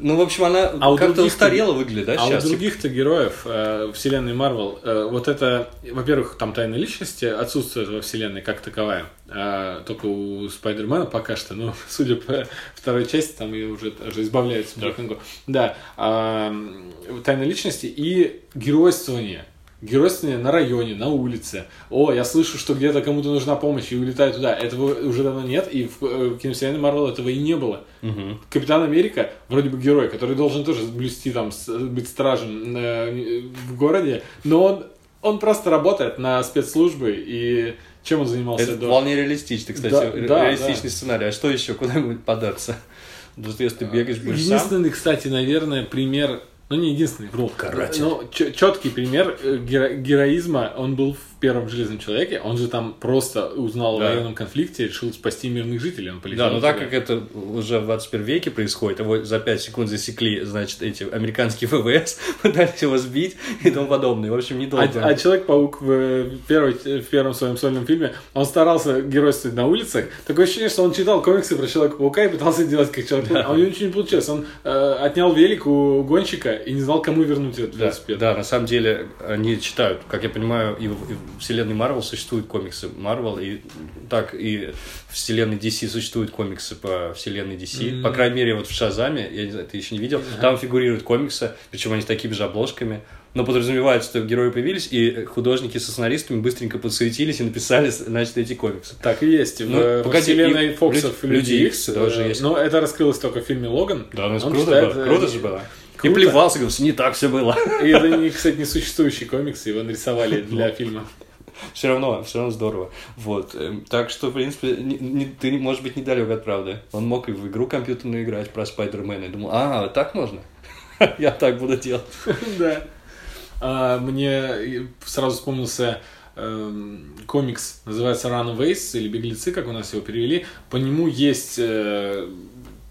ну, в общем, она А как-то устарела выглядит, да, А сейчас? у других-то героев э, вселенной Марвел, э, вот это, во-первых, там тайна личности отсутствует во вселенной как таковая. А, только у Спайдермена пока что, ну, [laughs] судя по второй части, там ее уже, уже избавляются потихоньку. Да. а, тайна личности и геройствование. Геройствование на районе, на улице. О, я слышу, что где-то кому-то нужна помощь, и улетаю туда. Этого уже давно нет, и в э, киновселенной Марвел этого и не было. Мгм. Капитан Америка, вроде бы герой, который должен тоже блюсти там, быть стражем э, в городе, но он, он просто работает на спецслужбы, и чем он занимался Это до... вполне реалистичный, кстати, Да, ре- да, реалистичный сценарий. А что еще? Куда-нибудь податься? [laughs] Ну, если ты бегаешь, будешь сам. Единственный, кстати, наверное, пример, ну не единственный, вру, Каратель. но четкий пример э, геро- героизма, он был в первом Железном Человеке, он же там просто узнал Да. о военном конфликте и решил спасти мирных жителей, он полетел Да, но так как это уже в 21 веке происходит, его за 5 секунд засекли, значит, эти американские [laughs] ВВС, [laughs] пытались его сбить и тому подобное. В общем, А, недолго. а Человек-паук в, э, первой, в первом своем сольном фильме, он старался геройствовать на улицах. Такое ощущение, что он читал комиксы про Человека-паука и пытался делать как Человек-паук. А у него ничего не получилось. Он э, отнял велик у гонщика и не знал, кому вернуть этот Да, велосипед. да, на самом деле они читают, как я понимаю, и и в вселенной Марвел существуют комиксы Марвел, и так и в вселенной DC существуют комиксы по вселенной DC. По крайней мере, вот в Шазаме, я не знаю, ты еще не видел, там фигурируют комиксы, причем они с такими же обложками. Но подразумевается, что герои появились, и художники со сценаристами быстренько подсуетились и написали, значит, эти комиксы. Так и есть. В, Ну, во погоди, вселенной и Фоксов Люди- Люди Икс тоже э, есть. Но это раскрылось только в фильме Логан. Да, ну это круто читает, было, э, круто же было. И круто. плевался, говорил, не так все было. [laughs] И это, кстати, не существующий комикс, его нарисовали для фильма. Все равно, все равно здорово. Вот. эм, Так что, в принципе, не- не- ты, может быть, недалек от правды. Он мог и в игру компьютерную играть про Спайдермена. Я думал, а, так можно? [laughs] Я так буду делать. [laughs] Да. А, Мне сразу вспомнился эм, комикс, называется Runaways, или Беглецы, как у нас его перевели. По нему есть э,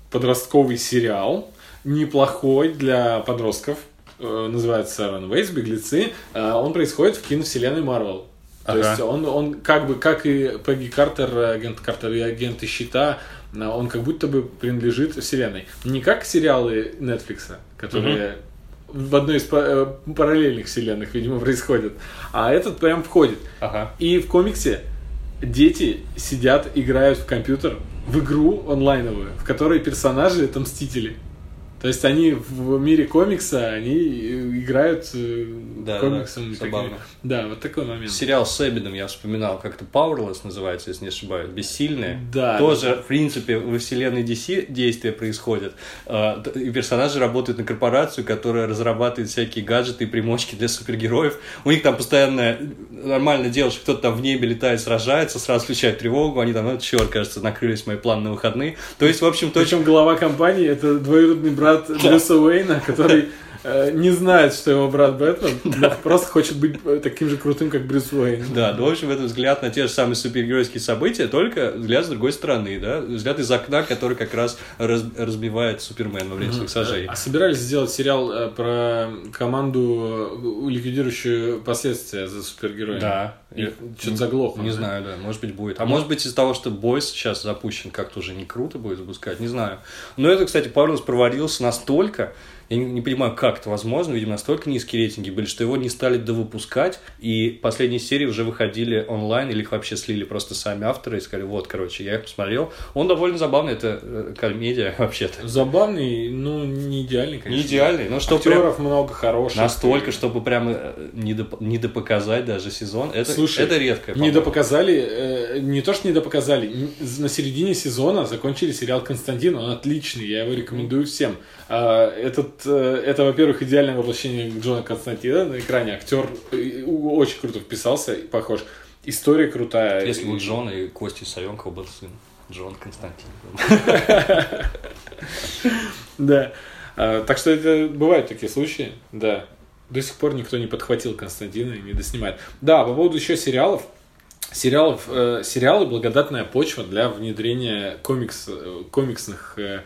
подростковый сериал, неплохой для подростков, э, называется Runaways, Беглецы. Э, Он происходит в киновселенной Марвел. То Ага. есть он, он как бы, как и Пегги Картер, агент Картер и агенты Щита, э, он как будто бы принадлежит вселенной. Не как сериалы Netflix, которые в одной из па- параллельных вселенных, видимо, происходят, а этот прям входит. Ага. И в комиксе дети сидят, играют в компьютер, в игру онлайновую, в которой персонажи это мстители. То есть они в мире комикса, они э, играют э, Да, комиксом. да, забавно. Да, вот такой момент. Сериал с Эбидом я вспоминал, как-то Powerless называется, если не ошибаюсь, Бессильные. Да. Тоже, в принципе, во вселенной DC действия происходят. А, И персонажи работают на корпорацию, которая разрабатывает всякие гаджеты и примочки для супергероев. У них там постоянно нормально дело, что кто-то там в небе летает, сражается, сразу включает тревогу, они там, ну, черт, кажется, накрылись мои планы на выходные. То есть, в общем, то, Причем глава компании это двоюродный брат Брюса Уэйна, который не знает, что его брат Бэтмен, но просто хочет быть э, таким же крутым, как Брюс Уэйн. Да, ну, в общем, это взгляд на те же самые супергеройские события, только взгляд с другой стороны, да, взгляд из окна, который как раз раз- разбивает Супермен во время своих сожжений. А собирались сделать сериал э, про команду, э, ликвидирующую последствия за супергероями? Да. Что-то заглохло. Не да? знаю, да, может быть будет. А может быть из-за того, что Бойс сейчас запущен, как-то уже не круто будет запускать, не знаю. Но это, кстати, Павловс провалился настолько, Я не, не понимаю, как это возможно. Видимо, настолько низкие рейтинги были, что его не стали довыпускать. И последние серии уже выходили онлайн, или их вообще слили просто сами авторы и сказали, вот, короче, я их посмотрел. Он довольно забавный, это э, комедия [laughs] вообще-то. Забавный, но не идеальный, конечно. Не идеальный, но что Актеров много хороших. Настолько, чтобы прям э, не, доп, не допоказать даже сезон. Это, Слушай, это редко. Не допоказали, э, не то, что не допоказали, на середине сезона закончили сериал «Константин», он отличный, я его рекомендую всем. А, этот, э, это, во-первых, идеальное воплощение Джона Константина на экране. Актер э, очень круто вписался, похож. История крутая. Если бы Джон и Кости Савенкова был сын. Джон Константин. [laughs] Да. А, так что это бывают такие случаи, да. До сих пор никто не подхватил Константина и не доснимает. Да, по поводу еще сериалов. Сериалов, э, сериалы благодатная почва для внедрения комикс, комиксных э,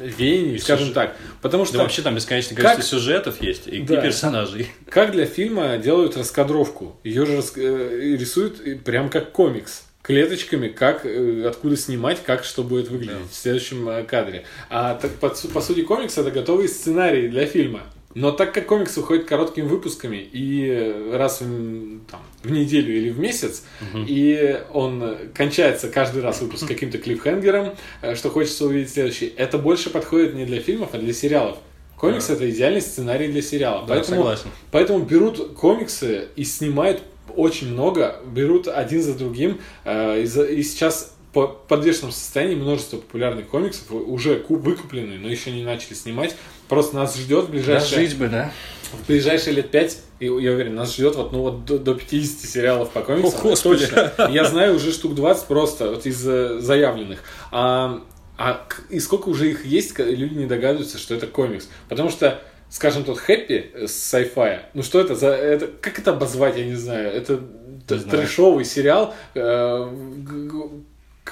веяний, скажем так. Потому что... Да вообще там бесконечное количество как... сюжетов есть и, да. и персонажей. Как для фильма делают раскадровку. Ее же рас... Э, рисуют прям как комикс клеточками, как, э, откуда снимать, как что будет выглядеть да. в следующем э, кадре. А так, по, по сути комикс это готовый сценарий для фильма. Но так как комикс выходит короткими выпусками и раз в, там, в неделю или в месяц, угу. и он кончается каждый раз выпуск [laughs] каким-то клиффхенгером, э, что хочется увидеть следующий, это больше подходит не для фильмов, а для сериалов. Комикс да. это идеальный сценарий для сериала. Да, поэтому, согласен. поэтому берут комиксы и снимают очень много, берут один за другим, э, и, и сейчас по подвешенном состоянии множество популярных комиксов уже выкуплены, но еще не начали снимать. Просто нас ждет в ближайшие... Да, жить бы, да? В ближайшие лет пять, и я уверен, нас ждет вот, ну, вот до, до 50 сериалов по комиксам. О, точно. Я знаю уже штук 20 просто вот из э, заявленных. А, а и сколько уже их есть, люди не догадываются, что это комикс. Потому что скажем, тот хэппи с sci-fi, ну что это за... Это, как это обозвать, я не знаю. Это не трэшовый сериал, э,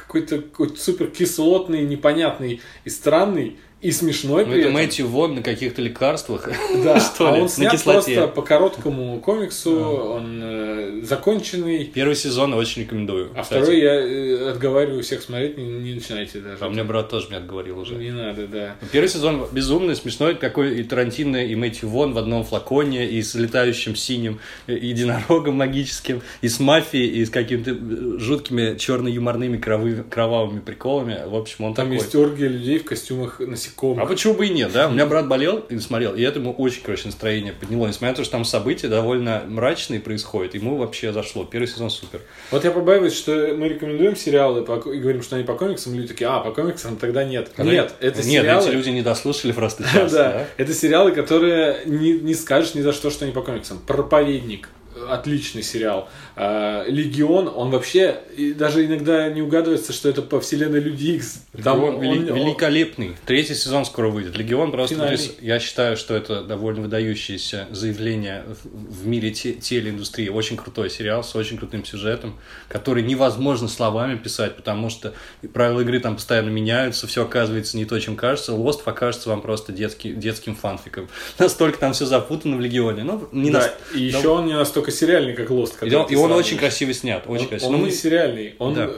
какой-то какой супер кислотный, непонятный и странный, и смешной ну, при это этом. Мэтью Вон на каких-то лекарствах. [laughs] Да, [laughs] что а ли? он снят на просто по короткому комиксу, он э, законченный. Первый сезон очень рекомендую. А кстати. второй я э, отговариваю всех смотреть, не, не начинайте даже. А меня брат тоже меня отговорил уже. Не надо, да. Первый сезон безумный, смешной, какой и Тарантино, и Мэтью Вон в одном флаконе, и с летающим синим единорогом магическим, и с мафией, и с какими-то э, жуткими черно-юморными кровавыми приколами. В общем, он Там такой. есть оргия людей в костюмах насекомых насекомых. А почему бы и нет, да? У меня брат болел и смотрел, и это ему очень, короче, настроение подняло. Несмотря на то, что там события довольно мрачные происходят, ему вообще зашло. Первый сезон супер. Вот я побаиваюсь, что мы рекомендуем сериалы и говорим, что они по комиксам, люди такие, а, по комиксам тогда нет. Когда... Нет, это нет, сериалы... Нет, эти люди не дослушали просто [laughs] час, да, да, это сериалы, которые не, не скажешь ни за что, что они по комиксам. Проповедник, отличный сериал. А, Легион, он вообще даже иногда не угадывается, что это по вселенной Люди Икс. Там он, вели- он, великолепный. Третий сезон скоро выйдет. Легион просто, Финальный. я считаю, что это довольно выдающееся заявление в мире те- телеиндустрии. Очень крутой сериал с очень крутым сюжетом, который невозможно словами писать, потому что правила игры там постоянно меняются, все оказывается не то, чем кажется. Lost покажется вам просто детский, детским фанфиком. [laughs] Настолько там все запутано в Легионе. Ну, не да, на... и еще он не настолько сериальный, как. И он, и он очень красиво снят, очень он, красиво. Он ну, не сериальный, он да.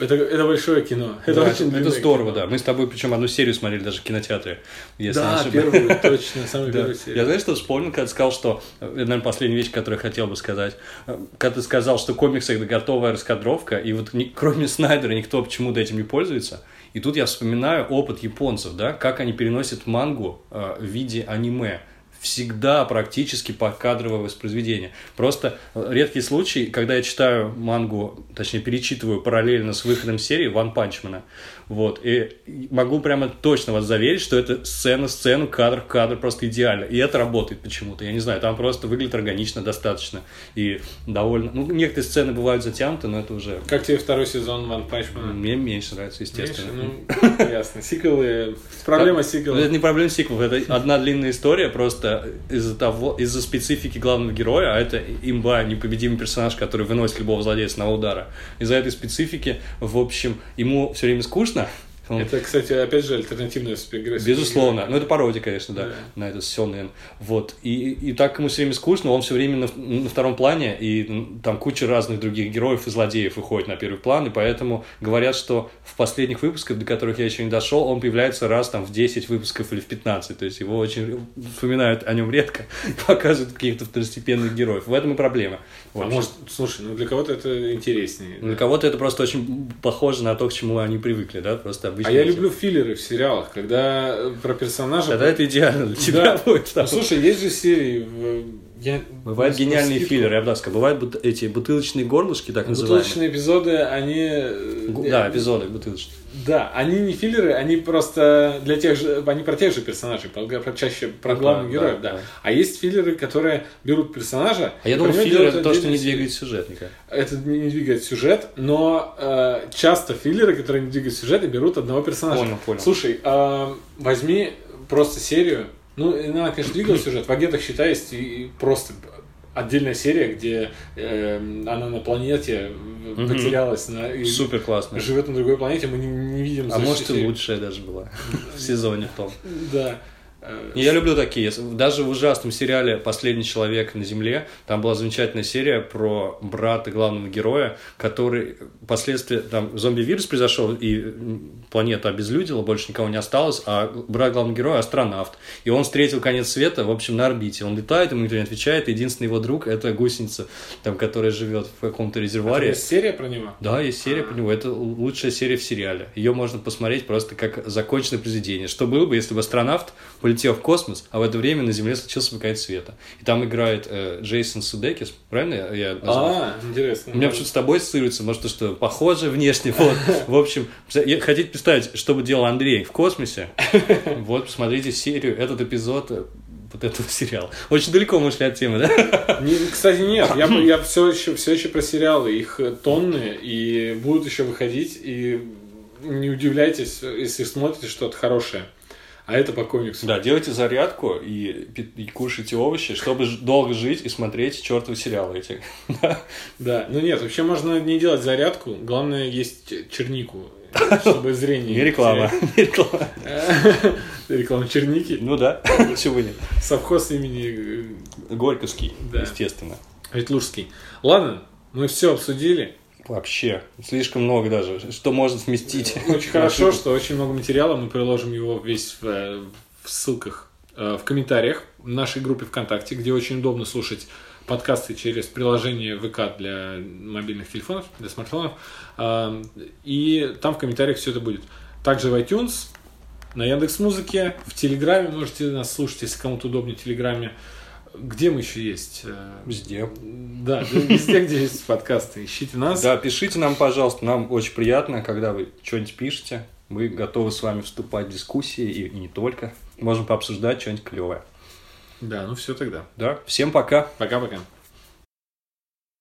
Это, это большое кино. Это да, очень Это здорово, кино. да. Мы с тобой, причем одну серию смотрели даже в кинотеатре. Если да, первую, [laughs] точно, самую первую серию. Я знаешь, что вспомнил, когда ты сказал, что... Это, наверное, последняя вещь, которую я хотел бы сказать. Когда ты сказал, что комиксы — это готовая раскадровка, и вот [laughs] кроме Снайдера никто почему-то этим не пользуется. И тут я вспоминаю опыт японцев, да, как они переносят мангу э, в виде аниме всегда практически покадровое воспроизведение. Просто редкий случай, когда я читаю мангу, точнее перечитываю параллельно с выходом серии Ван Панчмана, вот. И могу прямо точно вас заверить, что это сцена, сцену, кадр, кадр просто идеально. И это работает почему-то. Я не знаю, там просто выглядит органично достаточно. И довольно... Ну, некоторые сцены бывают затянуты, но это уже... Как тебе второй сезон Ван Панчмана? Мне меньше нравится, естественно. Меньше? Ну, [laughs] ясно. Сиквелы... Проблема сиквелов. Это не проблема сиквелов, это одна длинная история, просто из-за того, из-за специфики главного героя, а это имба, непобедимый персонаж, который выносит любого злодея с удара. Из-за этой специфики, в общем, ему все время скучно, Yeah. Это, кстати, опять же, альтернативная супергеройская Безусловно. Ну, это пародия, конечно, да, Да. на этот Сёнэн. Вот. И, и так ему все время скучно, он все время на, на втором плане, и там куча разных других героев и злодеев выходит на первый план, и поэтому говорят, что в последних выпусках, до которых я еще не дошел, он появляется раз там в 10 выпусков или в 15. То есть его очень вспоминают о нем редко, [laughs] показывают каких-то второстепенных героев. В этом и проблема. А может, слушай, ну для кого-то это интереснее. Для кого-то это просто очень похоже на то, к чему они привыкли, да, просто А обычно. я люблю филлеры в сериалах, когда э, про персонажа... Тогда это идеально для тебя [laughs] Да. будет. Ну, слушай, есть же серии... в- Я... Бывают гениальные скидку. филлеры, я бы так сказал. Бывают бут- эти бутылочные горлышки, так называемые. Бутылочные эпизоды, они... э, Гу- Да, эпизоды бутылочные. Да, они не филлеры, они просто для тех же, они про тех же персонажей, про, про- чаще про Ну, главных да, героев, да, да, да. А есть филлеры, которые берут персонажа. А я и думал, про него филлер делают это то, что не двигает сюжет никак. Это не не двигает сюжет, но э, часто филлеры, которые не двигают сюжет, и берут одного персонажа. Понял, понял. Слушай, э, возьми просто серию. Ну, она, конечно, двигала [clears throat] сюжет. В агентах считай, есть и просто отдельная серия, где э, она на планете потерялась на, и Супер классно. живет на другой планете, мы не, не видим. А может и лучшая даже была [laughs] в сезоне в том. Да. Э, Я люблю такие. Даже в ужасном сериале «Последний человек на Земле» там была замечательная серия про брата главного героя, который последствия... Там зомби-вирус произошел, и планета обезлюдила, больше никого не осталось, а брат главного героя – астронавт. И он встретил конец света, в общем, на орбите. Он летает, ему никто не отвечает, и единственный его друг – это гусеница, там, которая живет в каком-то резервуаре. есть серия про него? Да, есть серия по нему. Это лучшая серия в сериале. Ее можно посмотреть просто как законченное произведение. Что было бы, если бы астронавт полетел в космос, а в это время на Земле случился конец света. И там играет э, Джейсон Судекис, правильно я- я назвал? А, интересно. У меня почему-то с тобой ассоциируется, может, то, что похоже внешне. Вот. В общем, хотите представить, что бы делал Андрей в космосе? Вот, посмотрите серию, этот эпизод э, вот этого сериала. Очень далеко мы ушли от темы, да? Не, кстати, нет, я, я все, еще, все еще про сериалы, их э, тонны, и будут еще выходить, и не удивляйтесь, если смотрите что-то хорошее. А это по комиксу. Да, делайте зарядку и, и кушайте овощи, чтобы долго жить и смотреть чертовы сериалы эти. [laughs] Да, ну нет, вообще можно не делать зарядку, главное есть чернику, [laughs] чтобы зрение... Не реклама. Не реклама. [laughs] Реклама черники. Ну да, чего нет. Совхоз имени Горьковский, Да. естественно. э, Ветлужский. Ладно, мы все обсудили. Вообще, слишком много даже, что можно сместить. Очень [laughs] хорошо, что очень много материала. Мы приложим его весь в, э, в ссылках э, в комментариях в нашей группе ВКонтакте, где очень удобно слушать подкасты через приложение ВК для мобильных телефонов, для смартфонов. И там в комментариях все это будет. Также в iTunes, на Яндекс Музыке, в Телеграме можете нас слушать, если кому-то удобнее в Телеграме. Где мы еще есть? Э, Везде. Да, везде, где есть подкасты. Ищите нас. Да, пишите нам, пожалуйста, нам очень приятно, когда вы что-нибудь пишете. Мы готовы с вами вступать в дискуссии и, и не только. Можем пообсуждать что-нибудь клевое. Да, ну все тогда. Да, всем пока. Пока-пока.